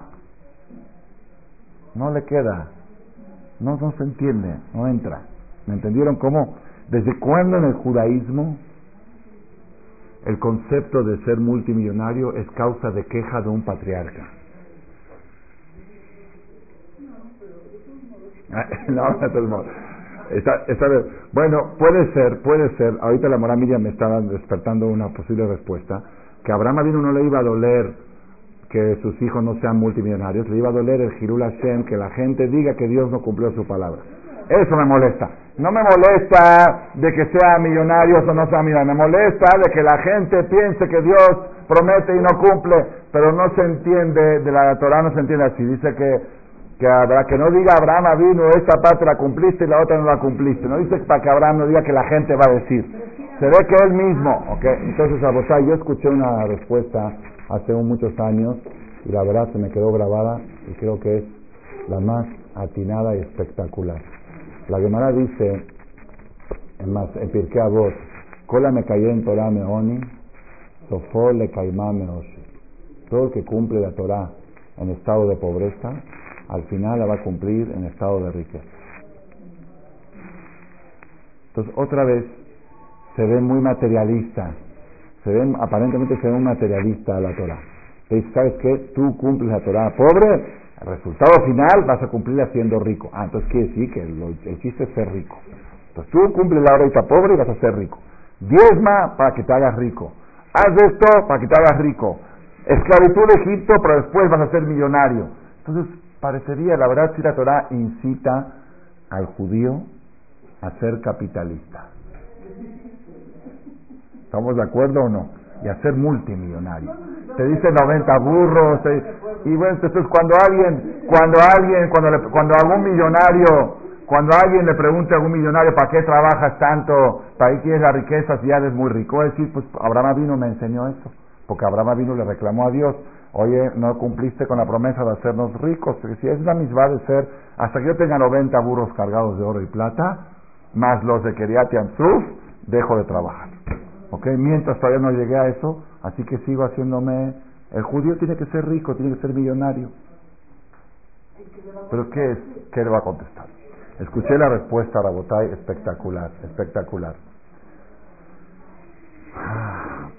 No le queda. No, no se entiende, no entra. ¿Me entendieron cómo? ¿Desde cuándo en el judaísmo el concepto de ser multimillonario es causa de queja de un patriarca? <laughs> no, no, bueno, puede ser, puede ser. Ahorita la mora Miriam me estaba despertando una posible respuesta. Que Abraham vino no le iba a doler que sus hijos no sean multimillonarios, le iba a doler el Hirul Hashem, que la gente diga que Dios no cumplió su palabra. Eso me molesta. No me molesta de que sea millonarios o no sea millonario, me molesta de que la gente piense que Dios promete y no cumple, pero no se entiende, de la Torah no se entiende así. Dice que, que, habrá, que no diga Abraham vino, esta parte la cumpliste y la otra no la cumpliste. No dice para que Abraham no diga que la gente va a decir. Se ve que él mismo, ¿ok? Entonces, a yo escuché una respuesta hace muchos años y la verdad se me quedó grabada y creo que es la más atinada y espectacular. La Gemara dice en, más, Pirkei Avot, Kola me cayó en Torah oni sofó le caimá. Todo el que cumple la Torah en estado de pobreza, al final la va a cumplir en estado de riqueza. Entonces, otra vez, se ve muy materialista se ven, aparentemente se ve un materialista a la Torah. Te ¿sabes qué? Tú cumples la Torah pobre, el resultado final vas a cumplir siendo rico. Ah, entonces quiere decir que el chiste es ser rico. Entonces tú cumples la hora pobre y vas a ser rico. Diezma para que te hagas rico. Haz esto para que te hagas rico. Esclavitud de Egipto, pero después vas a ser millonario. Entonces, parecería, la verdad, si la Torah incita al judío a ser capitalista. ¿Estamos de acuerdo o no? Y a ser multimillonario. Te dice 90 burros. y bueno, entonces cuando alguien, cuando alguien, cuando, cuando algún millonario, cuando alguien le pregunte a algún millonario, ¿para qué trabajas tanto? ¿Para qué quieres la riqueza si ya eres muy rico? Decir, pues Abraham vino me enseñó eso. Porque Abraham vino le reclamó a Dios, oye, no cumpliste con la promesa de hacernos ricos. Si es la misma de ser, hasta que yo tenga 90 burros cargados de oro y plata, más los de Keriat Suf, dejo de trabajar. ¿Ok? Mientras todavía no llegué a eso, así que sigo haciéndome... El judío tiene que ser rico, tiene que ser millonario. ¿Pero qué es? ¿Qué le va a contestar? Escuché la respuesta a Rabotay, espectacular, espectacular. <sighs>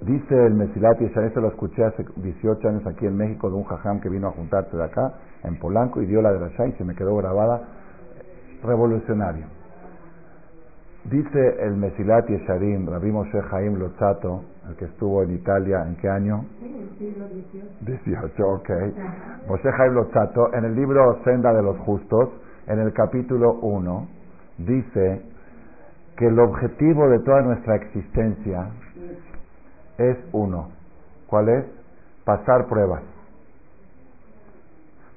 Dice el Mesilati, ya eso lo escuché hace 18 años aquí en México de un jajam que vino a juntarse de acá, en Polanco, y dio la de la y se me quedó grabada. Revolucionario. Dice el Mesilat Yesharim, Rabbi Moshe Haim Lozato, el que estuvo en Italia, ¿en qué año? Dieciocho, ok. Moshe Haim Lozato, en el libro Senda de los Justos, en el capítulo 1, dice que el objetivo de toda nuestra existencia es uno. ¿Cuál es? Pasar pruebas.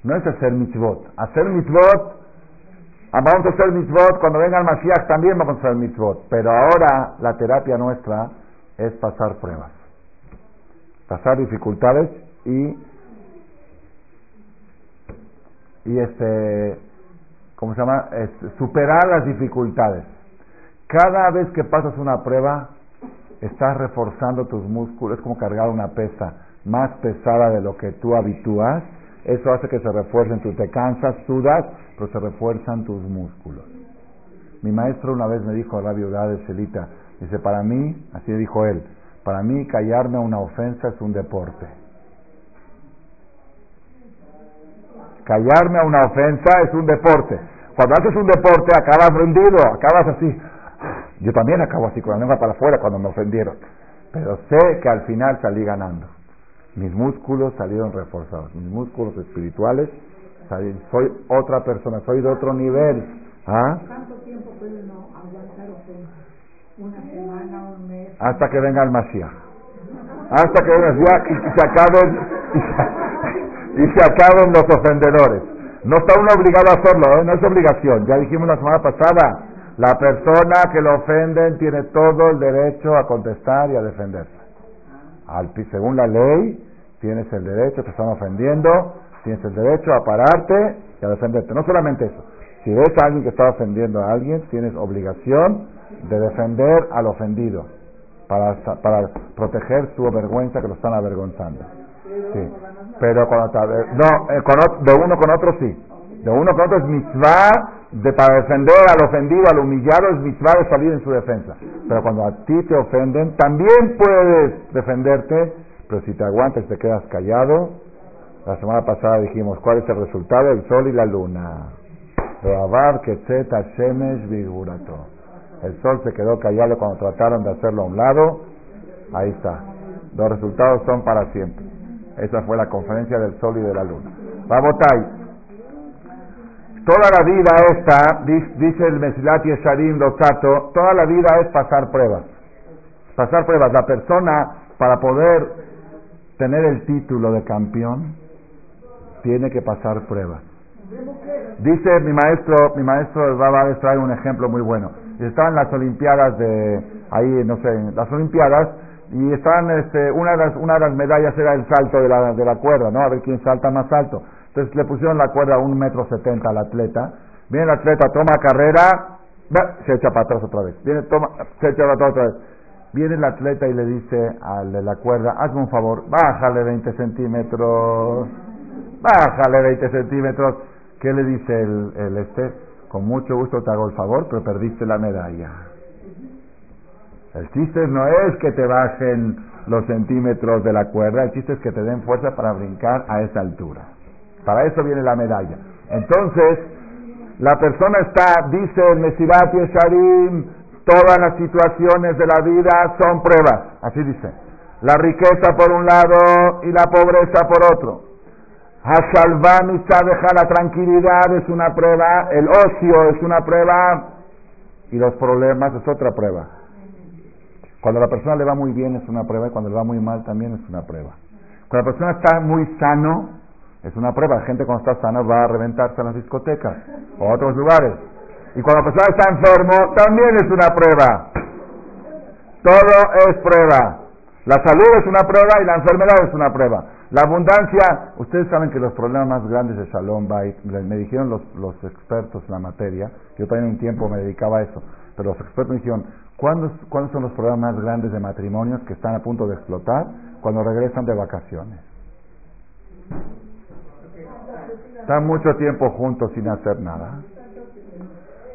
No es hacer mitzvot. Hacer mitzvot Ah, vamos a hacer mitzvot, cuando venga el Mashiach también vamos a hacer mitzvot. Pero ahora la terapia nuestra es pasar pruebas. Pasar dificultades y, y este, ¿cómo se llama? superar las dificultades. Cada vez que pasas una prueba, estás reforzando tus músculos, es como cargar una pesa más pesada de lo que tú habitúas. Eso hace que se refuercen, tú te cansas, sudas, pero se refuerzan tus músculos. Mi maestro una vez me dijo viuda de Celita, dice, para mí, así dijo él, para mí callarme a una ofensa es un deporte. Callarme a una ofensa es un deporte. Cuando haces un deporte acabas rendido, acabas así. Yo también acabo así con la lengua para afuera cuando me ofendieron. Pero sé que al final salí ganando. Mis músculos salieron reforzados. Mis músculos espirituales soy otra persona, soy de otro nivel. ¿Ah? ¿Cuánto tiempo puede no aguantar Hasta que venga el Mashiach. Hasta que venga el Mashiach y se acaben, y se, acaben los ofendedores. No está uno obligado a hacerlo, ¿eh? no es obligación. Ya dijimos la semana pasada, la persona que lo ofenden tiene todo el derecho a contestar y a defenderse. Al, según la ley, tienes el derecho, te están ofendiendo, tienes el derecho a pararte y a defenderte. No solamente eso, si ves a alguien que está ofendiendo a alguien, tienes obligación de defender al ofendido para, para proteger su vergüenza que lo están avergonzando. Sí. Pero cuando no, eh, de uno con otro sí. De uno con otro es mitzvah de, para defender al ofendido, al humillado, es mitzvah de salir en su defensa. Pero cuando a ti te ofenden, también puedes defenderte, pero si te aguantas te quedas callado, la semana pasada dijimos cuál es el resultado, el sol y la luna. El sol se quedó callado cuando trataron de hacerlo a un lado. Ahí está. Los resultados son para siempre. Esa fue la conferencia del sol y de la luna. Babotai. Toda la vida esta, dice el Mesilat Yesharim Lozato, toda la vida es pasar pruebas. Pasar pruebas. La persona, para poder tener el título de campeón, tiene que pasar pruebas. Dice mi maestro, mi maestro Baba trae un ejemplo muy bueno. Estaban las Olimpiadas de, ahí, no sé, las Olimpiadas, y estaban, este, una de las, una de las medallas era el salto de la, de la cuerda, ¿no? A ver quién salta más alto. Entonces le pusieron la cuerda a un metro setenta al atleta. Viene el atleta, toma carrera, se echa para atrás otra vez. Viene, toma, se echa para atrás otra vez. Viene el atleta y le dice al de la cuerda, hazme un favor, bájale 20 centímetros bájale 20 centímetros. ¿Qué le dice el, el este? Con mucho gusto te hago el favor, pero perdiste la medalla. El chiste no es que te bajen los centímetros de la cuerda, el chiste es que te den fuerza para brincar a esa altura. Para eso viene la medalla. Entonces, la persona está, dice el Mesirat Yesharim, todas las situaciones de la vida son pruebas. Así dice. La riqueza por un lado y la pobreza por otro. Deja la tranquilidad es una prueba, el ocio es una prueba y los problemas es otra prueba. Cuando a la persona le va muy bien es una prueba y cuando le va muy mal también es una prueba. Cuando la persona está muy sano es una prueba. La gente cuando está sano va a reventarse en las discotecas o a otros lugares. Y cuando la persona está enfermo también es una prueba. Todo es prueba. La salud es una prueba y la enfermedad es una prueba. La abundancia, ustedes saben que los problemas más grandes de Shalom me dijeron los, los expertos en la materia, yo también un tiempo me dedicaba a eso, pero los expertos me dijeron, ¿cuándo, ¿cuándo son los problemas más grandes de matrimonios que están a punto de explotar? Cuando regresan de vacaciones. Están mucho tiempo juntos sin hacer nada.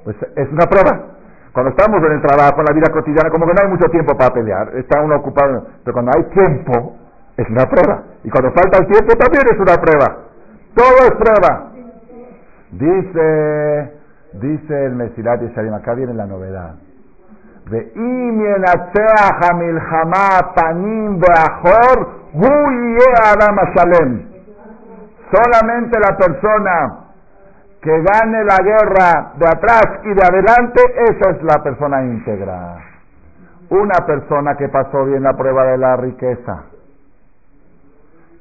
Pues es una prueba. Cuando estamos en el trabajo, en la vida cotidiana, como que no hay mucho tiempo para pelear, está uno ocupado. Pero cuando hay tiempo, es una prueba. Y cuando falta el tiempo, también es una prueba. Todo es prueba. Dice, dice el Mesilat y Sharim, acá viene la novedad. Solamente la persona que gane la guerra de atrás y de adelante, esa es la persona íntegra. Una persona que pasó bien la prueba de la riqueza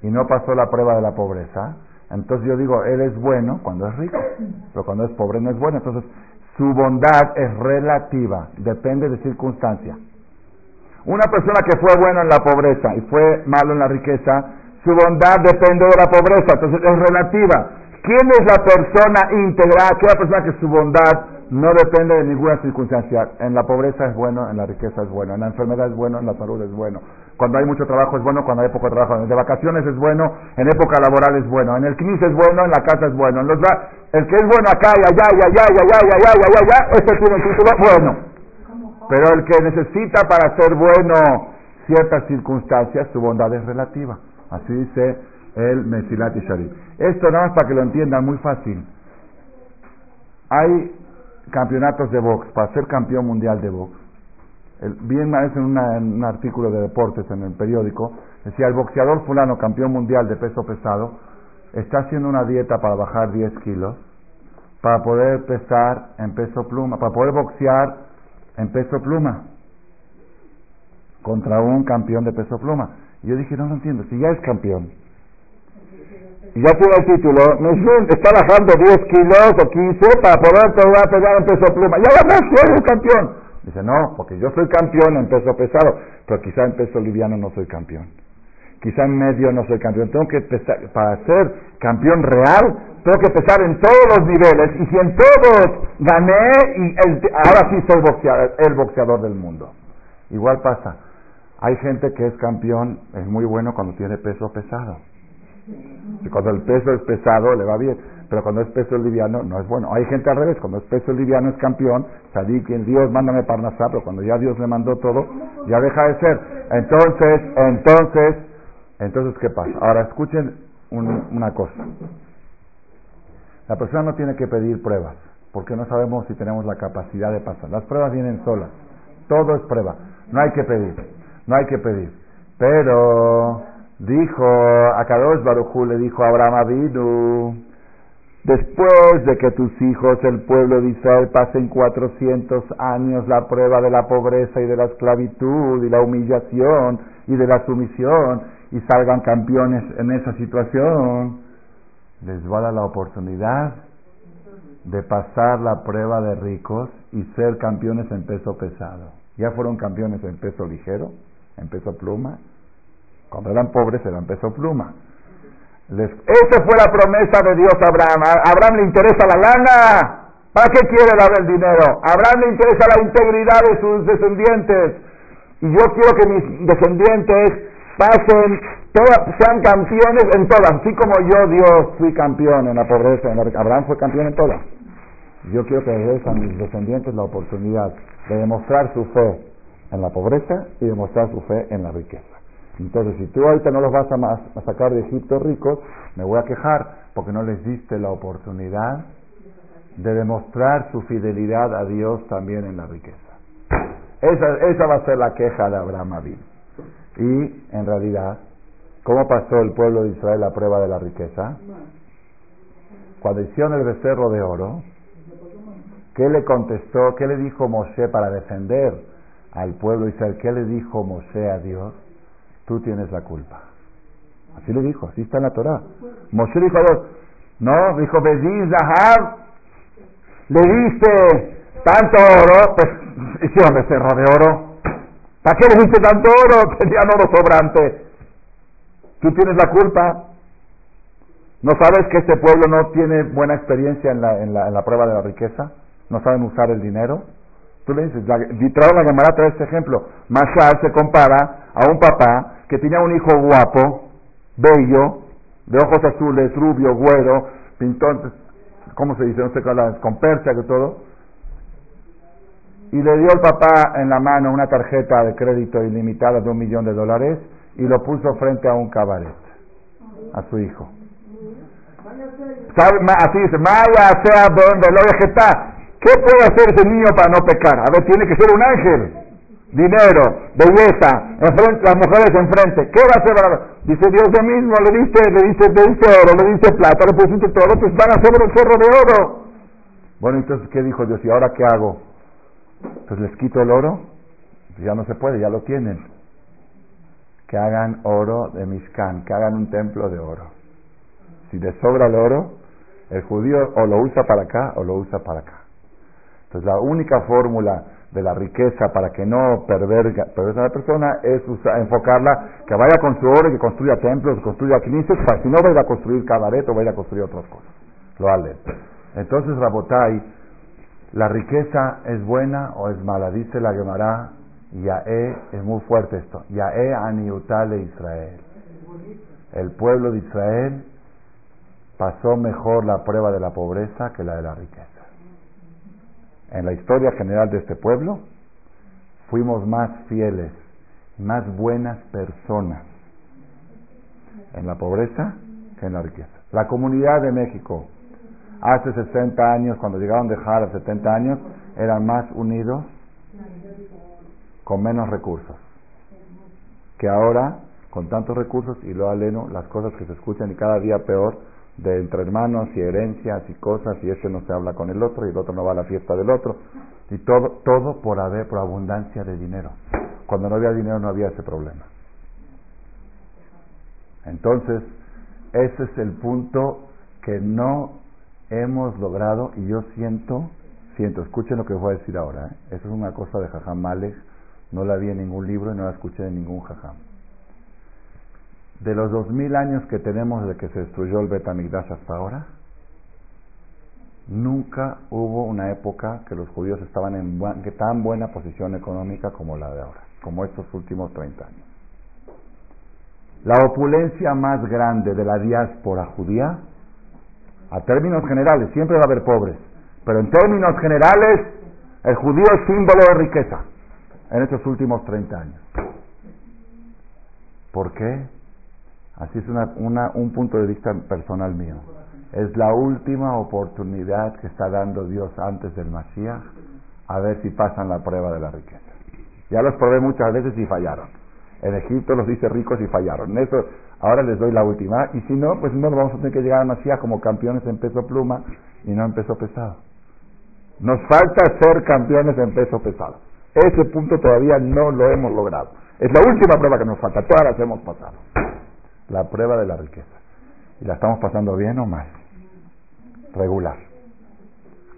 y no pasó la prueba de la pobreza, entonces yo digo, él es bueno cuando es rico, pero cuando es pobre no es bueno. Entonces, su bondad es relativa, depende de circunstancia. Una persona que fue bueno en la pobreza y fue malo en la riqueza, su bondad depende de la pobreza, entonces es relativa. ¿Quién es la persona íntegra? Aquella persona que su bondad no depende de ninguna circunstancia. En la pobreza es bueno, en la riqueza es bueno, en la enfermedad es bueno, en la salud es bueno. Cuando hay mucho trabajo es bueno, cuando hay poco trabajo. De vacaciones es bueno, en época laboral es bueno, en el CNIS es bueno, en la casa es bueno. En los, el que es bueno acá y allá y allá y allá y allá y allá, ese tiene el título bueno. Pero el que necesita para ser bueno ciertas circunstancias, su bondad es relativa. Así dice el Mesilat y. Esto nada más para que lo entiendan muy fácil. Hay campeonatos de box. Para ser campeón mundial de box, el, bien en, un artículo de deportes en el periódico, decía, el boxeador fulano, campeón mundial de peso pesado, está haciendo una dieta para bajar 10 kilos, para poder pesar en peso pluma, para poder boxear en peso pluma contra un campeón de peso pluma. Y yo dije, no lo entiendo, si ya es campeón, ya tiene el título, está bajando 10 kilos o 15 para poder a pelear en peso pluma. Ya ganaste, eres campeón. Dice, no, porque yo soy campeón en peso pesado, pero quizá en peso liviano no soy campeón. Quizá en medio no soy campeón. Tengo que pesar, para ser campeón real, tengo que pesar en todos los niveles. Y si en todos gané, y ahora sí soy boxeador, el boxeador del mundo. Igual pasa. Hay gente que es campeón, es muy bueno cuando tiene peso pesado. Cuando el peso es pesado le va bien, pero cuando es peso liviano no es bueno. Hay gente al revés, cuando es peso liviano es campeón, salí quien Dios mándame parnasá, pero cuando ya Dios le mandó todo, ya deja de ser. Entonces, entonces, entonces, ¿qué pasa? Ahora escuchen una cosa. La persona no tiene que pedir pruebas, porque no sabemos si tenemos la capacidad de pasar. Las pruebas vienen solas. Todo es prueba. No hay que pedir. No hay que pedir. Pero Dijo a Kadosh Barujú, le dijo a Abraham Avinu, después de que tus hijos, el pueblo de Israel, pasen 400 años la prueba de la pobreza y de la esclavitud y la humillación y de la sumisión y salgan campeones en esa situación, les va a dar la oportunidad de pasar la prueba de ricos y ser campeones en peso pesado. Ya fueron campeones en peso ligero, en peso pluma, cuando eran pobres eran peso pluma. esa fue la promesa de Dios a Abraham. A Abraham le interesa la lana. ¿Para qué quiere dar el dinero? A Abraham le interesa la integridad de sus descendientes. Y yo quiero que mis descendientes pasen, sean campeones en todas. Así como yo, Dios, fui campeón en la pobreza. Abraham fue campeón en todas. Yo quiero que les a mis descendientes la oportunidad de demostrar su fe en la pobreza y demostrar su fe en la riqueza. Entonces, si tú ahorita no los vas a, sacar de Egipto ricos, me voy a quejar porque no les diste la oportunidad de demostrar su fidelidad a Dios también en la riqueza. Esa, esa va a ser la queja de Abraham Abin. Y, en realidad, ¿cómo pasó el pueblo de Israel la prueba de la riqueza? Cuando hicieron el becerro de oro, ¿qué le contestó? ¿Qué le dijo Moshe para defender al pueblo de Israel? ¿Qué le dijo Moshe a Dios? Tú tienes la culpa. Así le dijo, así está en la Torah. Moshe dijo a Dios, no, dijo, Bedín Zahar, le diste tanto oro, pues <laughs> hicieron becerro de oro. ¿Para qué le diste tanto oro? <laughs> Tenían oro sobrante. Tú tienes la culpa. ¿No sabes que este pueblo no tiene buena experiencia en la, en la, en la prueba de la riqueza? ¿No saben usar el dinero? Tú le dices, la, la llamará trae este ejemplo. Mashal se compara a un papá que tenía un hijo guapo, bello, de ojos azules, rubio, güero, pintón, ¿cómo se dice? No sé con percha y todo. Y le dio el papá en la mano una tarjeta de crédito ilimitada de un millón de dólares y lo puso frente a un cabaret, a su hijo. Así dice, Maya sea donde lo está. ¿Qué puede hacer ese niño para no pecar? A ver, tiene que ser un ángel dinero, belleza, enfrente, las mujeres enfrente. ¿Qué va a hacer? Dice Dios de mismo, le dice, le dice, le dice oro, le dice plata, le pusiste todo, pues van a hacer el cerro de oro. Bueno, entonces, ¿qué dijo Dios? ¿Y ahora qué hago? Pues les quito el oro. Pues ya no se puede, ya lo tienen. Que hagan oro de Mishkan, que hagan un templo de oro. Si les sobra el oro, el judío o lo usa para acá o lo usa para acá. Entonces, la única fórmula de la riqueza para que no perverga, a la persona es enfocarla que vaya con su oro, que construya templos, que construya clientes, para si no vaya a construir cabaret o vaya a construir otras cosas. Lo ale. Entonces, Rabotai, ¿la riqueza es buena o es mala? Dice la Gemara, Yae, es muy fuerte esto, Yae aniutale Israel. El pueblo de Israel pasó mejor la prueba de la pobreza que la de la riqueza en la historia general de este pueblo, fuimos más fieles, más buenas personas en la pobreza que en la riqueza. La comunidad de México, hace 60 años, cuando llegaron de Jara, 70 años, eran más unidos con menos recursos. Que ahora, con tantos recursos, y lo aleno, las cosas que se escuchan y cada día peor, de entre hermanos y herencias y cosas, y ese no se habla con el otro, y el otro no va a la fiesta del otro, y todo, todo por haber, por abundancia de dinero. Cuando no había dinero no había ese problema. Entonces, ese es el punto que no hemos logrado, y yo siento, siento, escuchen lo que voy a decir ahora, ¿eh? eso es una cosa de Jajam Malek, no la vi en ningún libro y no la escuché en ningún Jajam de los dos mil años que tenemos desde que se destruyó el Betamigdash hasta ahora, nunca hubo una época que los judíos estaban en tan buena posición económica como la de ahora, como estos últimos 30 años. La opulencia más grande de la diáspora judía, a términos generales, siempre va a haber pobres, pero en términos generales, el judío es símbolo de riqueza en estos últimos 30 años. ¿Por qué? Así es una, una, un punto de vista personal mío. Es la última oportunidad que está dando Dios antes del Mashiach a ver si pasan la prueba de la riqueza. Ya los probé muchas veces y fallaron. En Egipto los dice ricos y fallaron. Eso ahora les doy la última. Y si no, pues no vamos a tener que llegar al Mashiach como campeones en peso pluma y no en peso pesado. Nos falta ser campeones en peso pesado. Ese punto todavía no lo hemos logrado. Es la última prueba que nos falta. Todas las hemos pasado la prueba de la riqueza. ¿Y la estamos pasando bien o mal? Regular.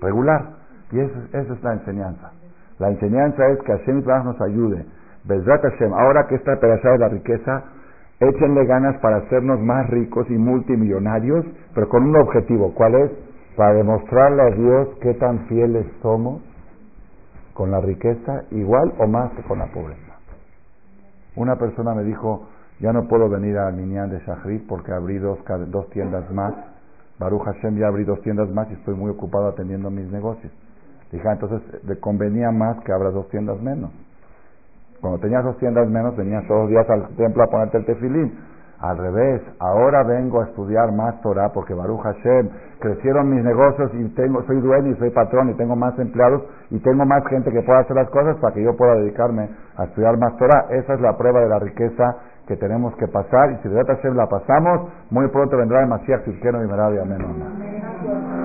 Regular. Y eso, es la enseñanza. La enseñanza es que Hashem nos ayude. Hashem, ahora que está pedazada de la riqueza, échenle ganas para hacernos más ricos y multimillonarios, pero con un objetivo. ¿Cuál es? Para demostrarle a Dios qué tan fieles somos con la riqueza, igual o más que con la pobreza. Una persona me dijo, ya no puedo venir a Minyan de Shahrit porque abrí dos, dos tiendas más. Baruch Hashem ya abrí dos tiendas más y estoy muy ocupado atendiendo mis negocios. Dije, ah, entonces le convenía más que abras dos tiendas menos. Cuando tenías dos tiendas menos, venías todos los días al templo a ponerte el tefilín. Al revés, ahora vengo a estudiar más Torah porque Baruch Hashem crecieron mis negocios y tengo, soy dueño y soy patrón y tengo más empleados y tengo más gente que pueda hacer las cosas para que yo pueda dedicarme a estudiar más Torah. Esa es la prueba de la riqueza que tenemos que pasar y si de verdad la pasamos, muy pronto vendrá el Masías y Merabia Menon.